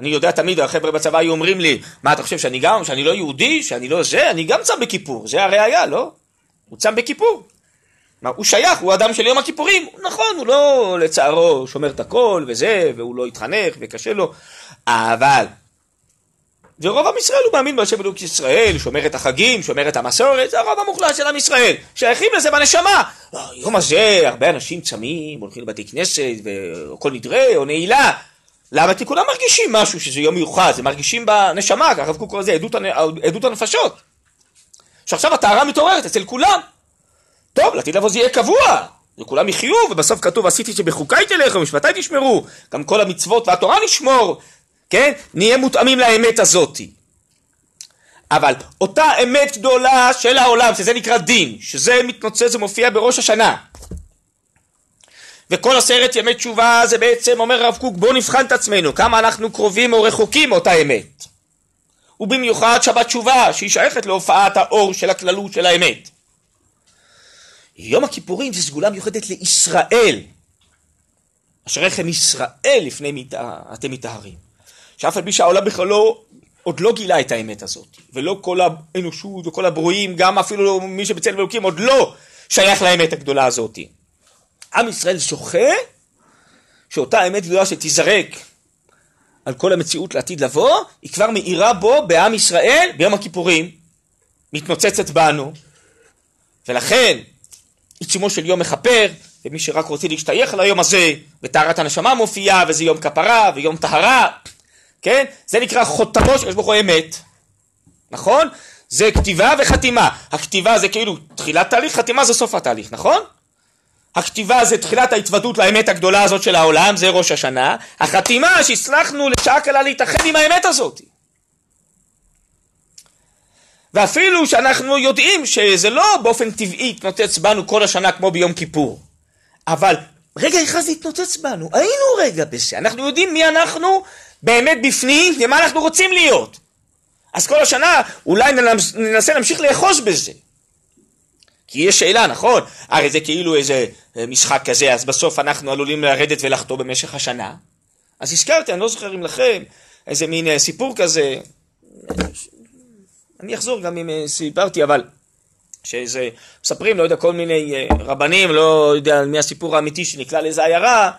אני יודע תמיד, החבר'ה בצבא היו אומרים לי, מה אתה חושב שאני גם, שאני לא יהודי, שאני לא זה, אני גם צם בכיפור, זה הראייה, לא? הוא צם בכיפור. מה, הוא שייך, הוא אדם של יום הכיפורים, נכון, הוא לא לצערו שומר את הכל וזה, והוא לא התחנך וקשה לו, אבל ורוב עם ישראל הוא מאמין בהשם אלוק ישראל, שומר את החגים, שומר את המסורת, זה הרוב המוחלט של עם ישראל, שייכים לזה בנשמה. היום הזה הרבה אנשים צמים, הולכים לבתי כנסת, וכל נדרי או נעילה. למה? כי כולם מרגישים משהו שזה יום מיוחד, זה מרגישים בנשמה, ככה הרב קוק קורא לזה עדות, עדות הנפשות. שעכשיו הטהרה מתעוררת אצל כולם. טוב, לעתיד לבוא זה יהיה קבוע, וכולם יחיו, ובסוף כתוב עשיתי שבחוקיי תלכו, ומשפטיי תשמרו, גם כל המצוות והתורה נשמור, כן? נהיה מותאמים לאמת הזאתי. אבל אותה אמת גדולה של העולם, שזה נקרא דין, שזה מתנוצץ ומופיע בראש השנה. וכל עשרת ימי תשובה זה בעצם, אומר הרב קוק, בואו נבחן את עצמנו, כמה אנחנו קרובים או רחוקים מאותה אמת. ובמיוחד שבת תשובה, שהיא שייכת להופעת האור של הכללות של האמת. יום הכיפורים זה סגולה מיוחדת לישראל. אשריכם ישראל לפני מי אתם מטהרים. שאף על פי שהעולם בכלל לא, עוד לא גילה את האמת הזאת, ולא כל האנושות וכל הברואים, גם אפילו מי שבצלם אלוקים עוד לא שייך לאמת הגדולה הזאת. עם ישראל זוכה שאותה אמת גדולה שתיזרק על כל המציאות לעתיד לבוא, היא כבר מאירה בו בעם ישראל ביום הכיפורים, מתנוצצת בנו, ולכן עיצומו של יום מכפר, ומי שרק רוצה להשתייך ליום הזה, וטהרת הנשמה מופיעה, וזה יום כפרה ויום טהרה, כן? זה נקרא חותמו שיש בו אמת, נכון? זה כתיבה וחתימה. הכתיבה זה כאילו תחילת תהליך, חתימה זה סוף התהליך, נכון? הכתיבה זה תחילת ההתוודות לאמת הגדולה הזאת של העולם, זה ראש השנה. החתימה שהצלחנו לשעה קלה להתאחד עם האמת הזאת. ואפילו שאנחנו יודעים שזה לא באופן טבעי התנוצץ בנו כל השנה כמו ביום כיפור, אבל רגע אחד זה התנוצץ בנו, היינו רגע בזה, אנחנו יודעים מי אנחנו באמת בפנים ומה אנחנו רוצים להיות. אז כל השנה אולי ננסה להמשיך לאחוז בזה. כי יש שאלה, נכון? הרי זה כאילו איזה אה, משחק כזה, אז בסוף אנחנו עלולים לרדת ולחטוא במשך השנה. אז הזכרתי, אני לא זוכר אם לכם, איזה מין אה, סיפור כזה, אני אחזור גם אם אה, סיפרתי, אבל שזה, מספרים, לא יודע, כל מיני רבנים, לא יודע מי הסיפור האמיתי שנקלע לאיזה עיירה,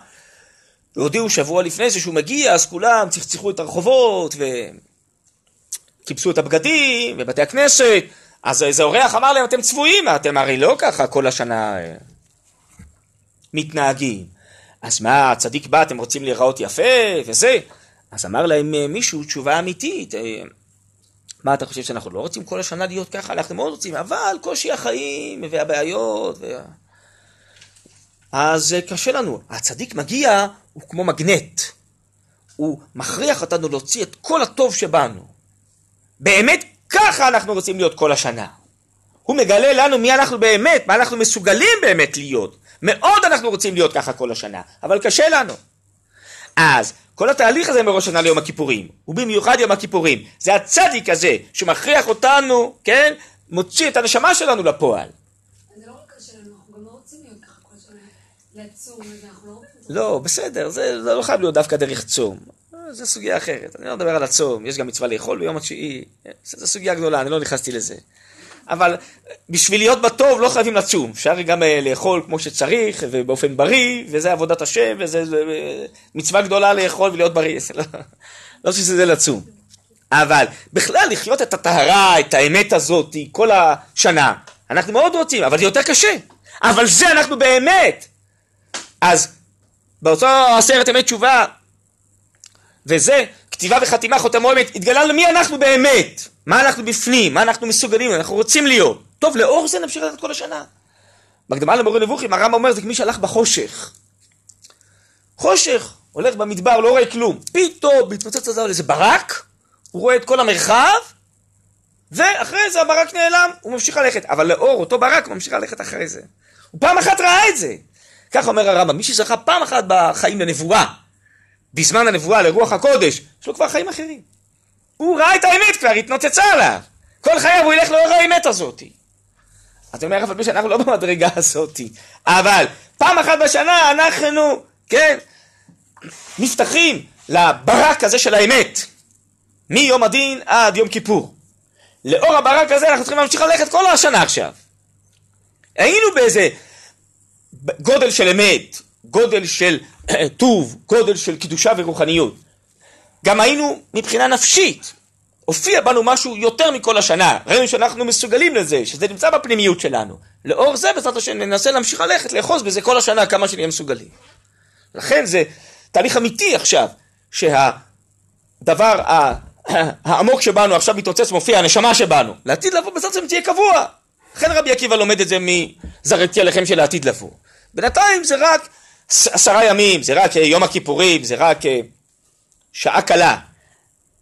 והודיעו שבוע לפני זה שהוא מגיע, אז כולם צחצחו את הרחובות, וכיבסו את הבגדים, ובתי הכנסת, אז איזה אורח אמר להם, אתם צבועים, אתם הרי לא ככה כל השנה אה, מתנהגים. אז מה, הצדיק בא, אתם רוצים להיראות יפה, וזה. אז אמר להם אה, מישהו תשובה אמיתית, אה, מה אתה חושב שאנחנו לא רוצים כל השנה להיות ככה? אנחנו מאוד רוצים, אבל קושי החיים והבעיות. ו... אז קשה לנו. הצדיק מגיע, הוא כמו מגנט. הוא מכריח אותנו להוציא את כל הטוב שבנו. באמת ככה אנחנו רוצים להיות כל השנה. הוא מגלה לנו מי אנחנו באמת, מה אנחנו מסוגלים באמת להיות. מאוד אנחנו רוצים להיות ככה כל השנה, אבל קשה לנו. אז כל התהליך הזה מראש שנה ליום הכיפורים, ובמיוחד יום הכיפורים, זה הצדיק הזה שמכריח אותנו, כן, מוציא את הנשמה שלנו לפועל. זה לא רק קשה לנו, אנחנו גם לא רוצים להיות ככה כל השנה, לא. לא, בסדר, זה לא חייב להיות דווקא דרך צום. זו סוגיה אחרת. אני לא מדבר על הצום, יש גם מצווה לאכול ביום התשיעי, זו סוגיה גדולה, אני לא נכנסתי לזה. אבל בשביל להיות בטוב לא חייבים לצום, אפשר גם אה, לאכול כמו שצריך ובאופן בריא, וזה עבודת השם, וזה מצווה גדולה לאכול ולהיות בריא, *laughs* לא, לא חושב שזה לצום. אבל בכלל לחיות את הטהרה, את האמת הזאת, כל השנה, אנחנו מאוד רוצים, אבל זה יותר קשה. אבל זה אנחנו באמת. אז באותו עשרת ימי תשובה, וזה כתיבה וחתימה חותמו אמת, התגלה מי אנחנו באמת, מה אנחנו בפנים, מה אנחנו מסוגלים, אנחנו רוצים להיות. טוב, לאור זה נמשיך ללכת כל השנה. בהקדמה למורה נבוכים, הרמב"ם אומר זה כמי שהלך בחושך. חושך, הולך במדבר, לא רואה כלום. פתאום מתנוצץ הזו על איזה ברק, הוא רואה את כל המרחב, ואחרי זה הברק נעלם, הוא ממשיך ללכת. אבל לאור אותו ברק הוא ממשיך ללכת אחרי זה. הוא פעם אחת ראה את זה. כך אומר הרמב"ם, מי שזכה פעם אחת בחיים לנבואה, בזמן הנבואה לרוח הקודש, יש לו כבר חיים אחרים. הוא ראה את האמת כבר, התנוצצה עליו. כל חייו הוא ילך לאור האמת הזאתי. אתה אומר, אף על פי שאנחנו לא במדרגה הזאתי, אבל פעם אחת בשנה אנחנו, כן, נפתחים לברק הזה של האמת, מיום הדין עד יום כיפור. לאור הברק הזה אנחנו צריכים להמשיך ללכת כל השנה עכשיו. היינו באיזה גודל של אמת, גודל של *clears throat* טוב, גודל של קדושה ורוחניות. גם היינו מבחינה נפשית, הופיע בנו משהו יותר מכל השנה, ראינו שאנחנו מסוגלים לזה, שזה נמצא בפנימיות שלנו. לאור זה בעזרת השם ננסה להמשיך ללכת, לאחוז בזה כל השנה כמה שנהיה מסוגלים. לכן זה תהליך אמיתי עכשיו, שהדבר *clears throat* העמוק שבנו עכשיו מתרוצץ, מופיע, הנשמה שבנו, לעתיד לבוא בעזרת השם תהיה קבוע. לכן רבי עקיבא לומד את זה מזרעתי עליכם של העתיד לבוא. בינתיים זה רק עשרה ימים, זה רק אה, יום הכיפורים, זה רק אה, שעה קלה.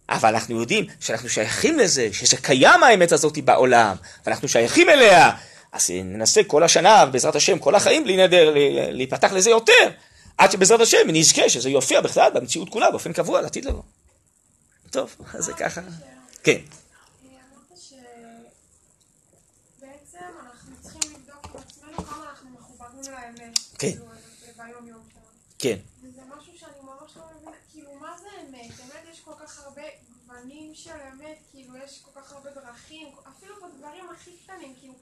אבל אנחנו יודעים שאנחנו שייכים לזה, שזה קיים האמת הזאת בעולם, ואנחנו שייכים אליה, אז ננסה כל השנה, בעזרת השם, כל החיים בלי נדר, להיפתח לזה יותר, עד שבעזרת השם נזכה שזה יופיע בכלל במציאות כולה באופן קבוע לעתיד לבוא. טוב, אז זה ככה. כן. כן. כן. וזה משהו שאני ממש לא מבינה, כאילו, מה זה אמת? אמת יש כל כך של אמת, כאילו יש כל כך הרבה דרכים, אפילו בדברים הכי קטנים, כאילו,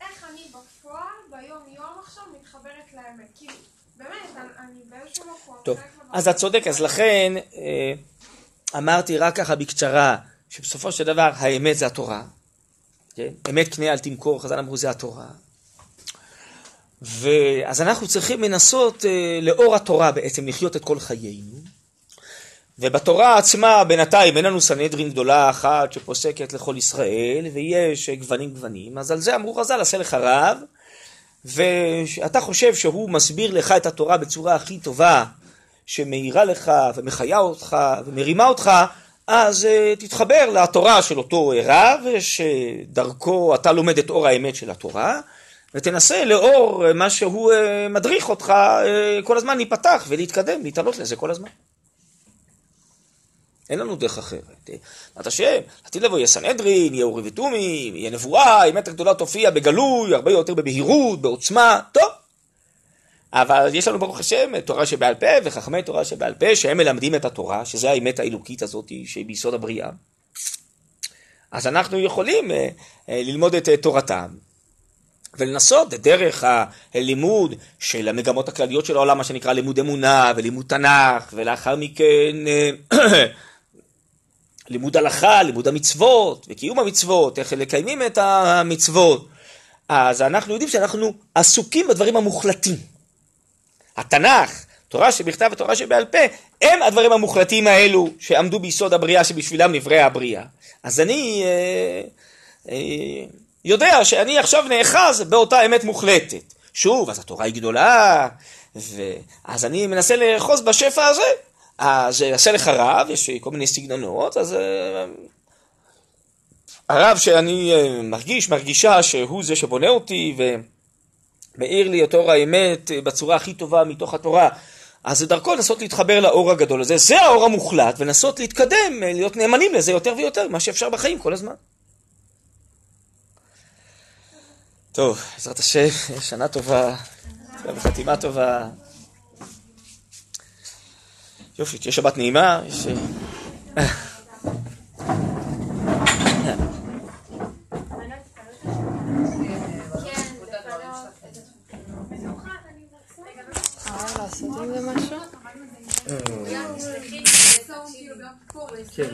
איך אני בפועל, ביום יום עכשיו, מתחברת לאמת, כאילו, באמת, אני, באיזשהו מקום, טוב, אז את צודק, אז לכן אה, אמרתי רק ככה בקצרה, שבסופו של דבר האמת זה התורה, כן? אמת קנה אל תמכור, חז"ל אמרו זה התורה. ואז אנחנו צריכים לנסות אה, לאור התורה בעצם לחיות את כל חיינו. ובתורה עצמה בינתיים אין לנו סנהדרין גדולה אחת שפוסקת לכל ישראל, ויש אה, גוונים גוונים, אז על זה אמרו חז"ל עשה לך רב, ואתה חושב שהוא מסביר לך את התורה בצורה הכי טובה, שמאירה לך ומחיה אותך ומרימה אותך, אז uh, תתחבר לתורה של אותו רב, שדרכו אתה לומד את אור האמת של התורה, ותנסה לאור מה שהוא uh, מדריך אותך uh, כל הזמן להיפתח ולהתקדם, להתעלות לזה כל הזמן. אין לנו דרך אחרת. אמרת השם, עתיד לבוא יהיה סנהדרין, יהיה אורי ותומי, יהיה נבואה, האמת הגדולה תופיע בגלוי, הרבה יותר בבהירות, בעוצמה, טוב. אבל יש לנו ברוך השם תורה שבעל פה וחכמי תורה שבעל פה שהם מלמדים את התורה, שזה האמת האלוקית הזאת שהיא ביסוד הבריאה. אז אנחנו יכולים אה, אה, ללמוד את אה, תורתם ולנסות דרך הלימוד של המגמות הכלליות של העולם, מה שנקרא לימוד אמונה ולימוד תנ"ך, ולאחר מכן *clears throat* לימוד הלכה, לימוד המצוות וקיום המצוות, איך לקיימים את המצוות. אז אנחנו יודעים שאנחנו עסוקים בדברים המוחלטים. התנ"ך, תורה שבכתב ותורה שבעל פה, הם הדברים המוחלטים האלו שעמדו ביסוד הבריאה שבשבילם נבראה הבריאה. אז אני אה, אה, יודע שאני עכשיו נאחז באותה אמת מוחלטת. שוב, אז התורה היא גדולה, ואז אני מנסה לאחוז בשפע הזה. אז עשה לך רב, יש כל מיני סגנונות, אז הרב שאני מרגיש, מרגישה שהוא זה שבונה אותי ומאיר לי את אור האמת בצורה הכי טובה מתוך התורה, אז זה דרכו לנסות להתחבר לאור הגדול הזה, זה האור המוחלט, ולנסות להתקדם, להיות נאמנים לזה יותר ויותר, מה שאפשר בחיים כל הזמן. טוב, בעזרת השם, שנה טובה, וחתימה טובה. יופי, תהיה שבת נעימה, יש... לעשות עם זה משהו? כן.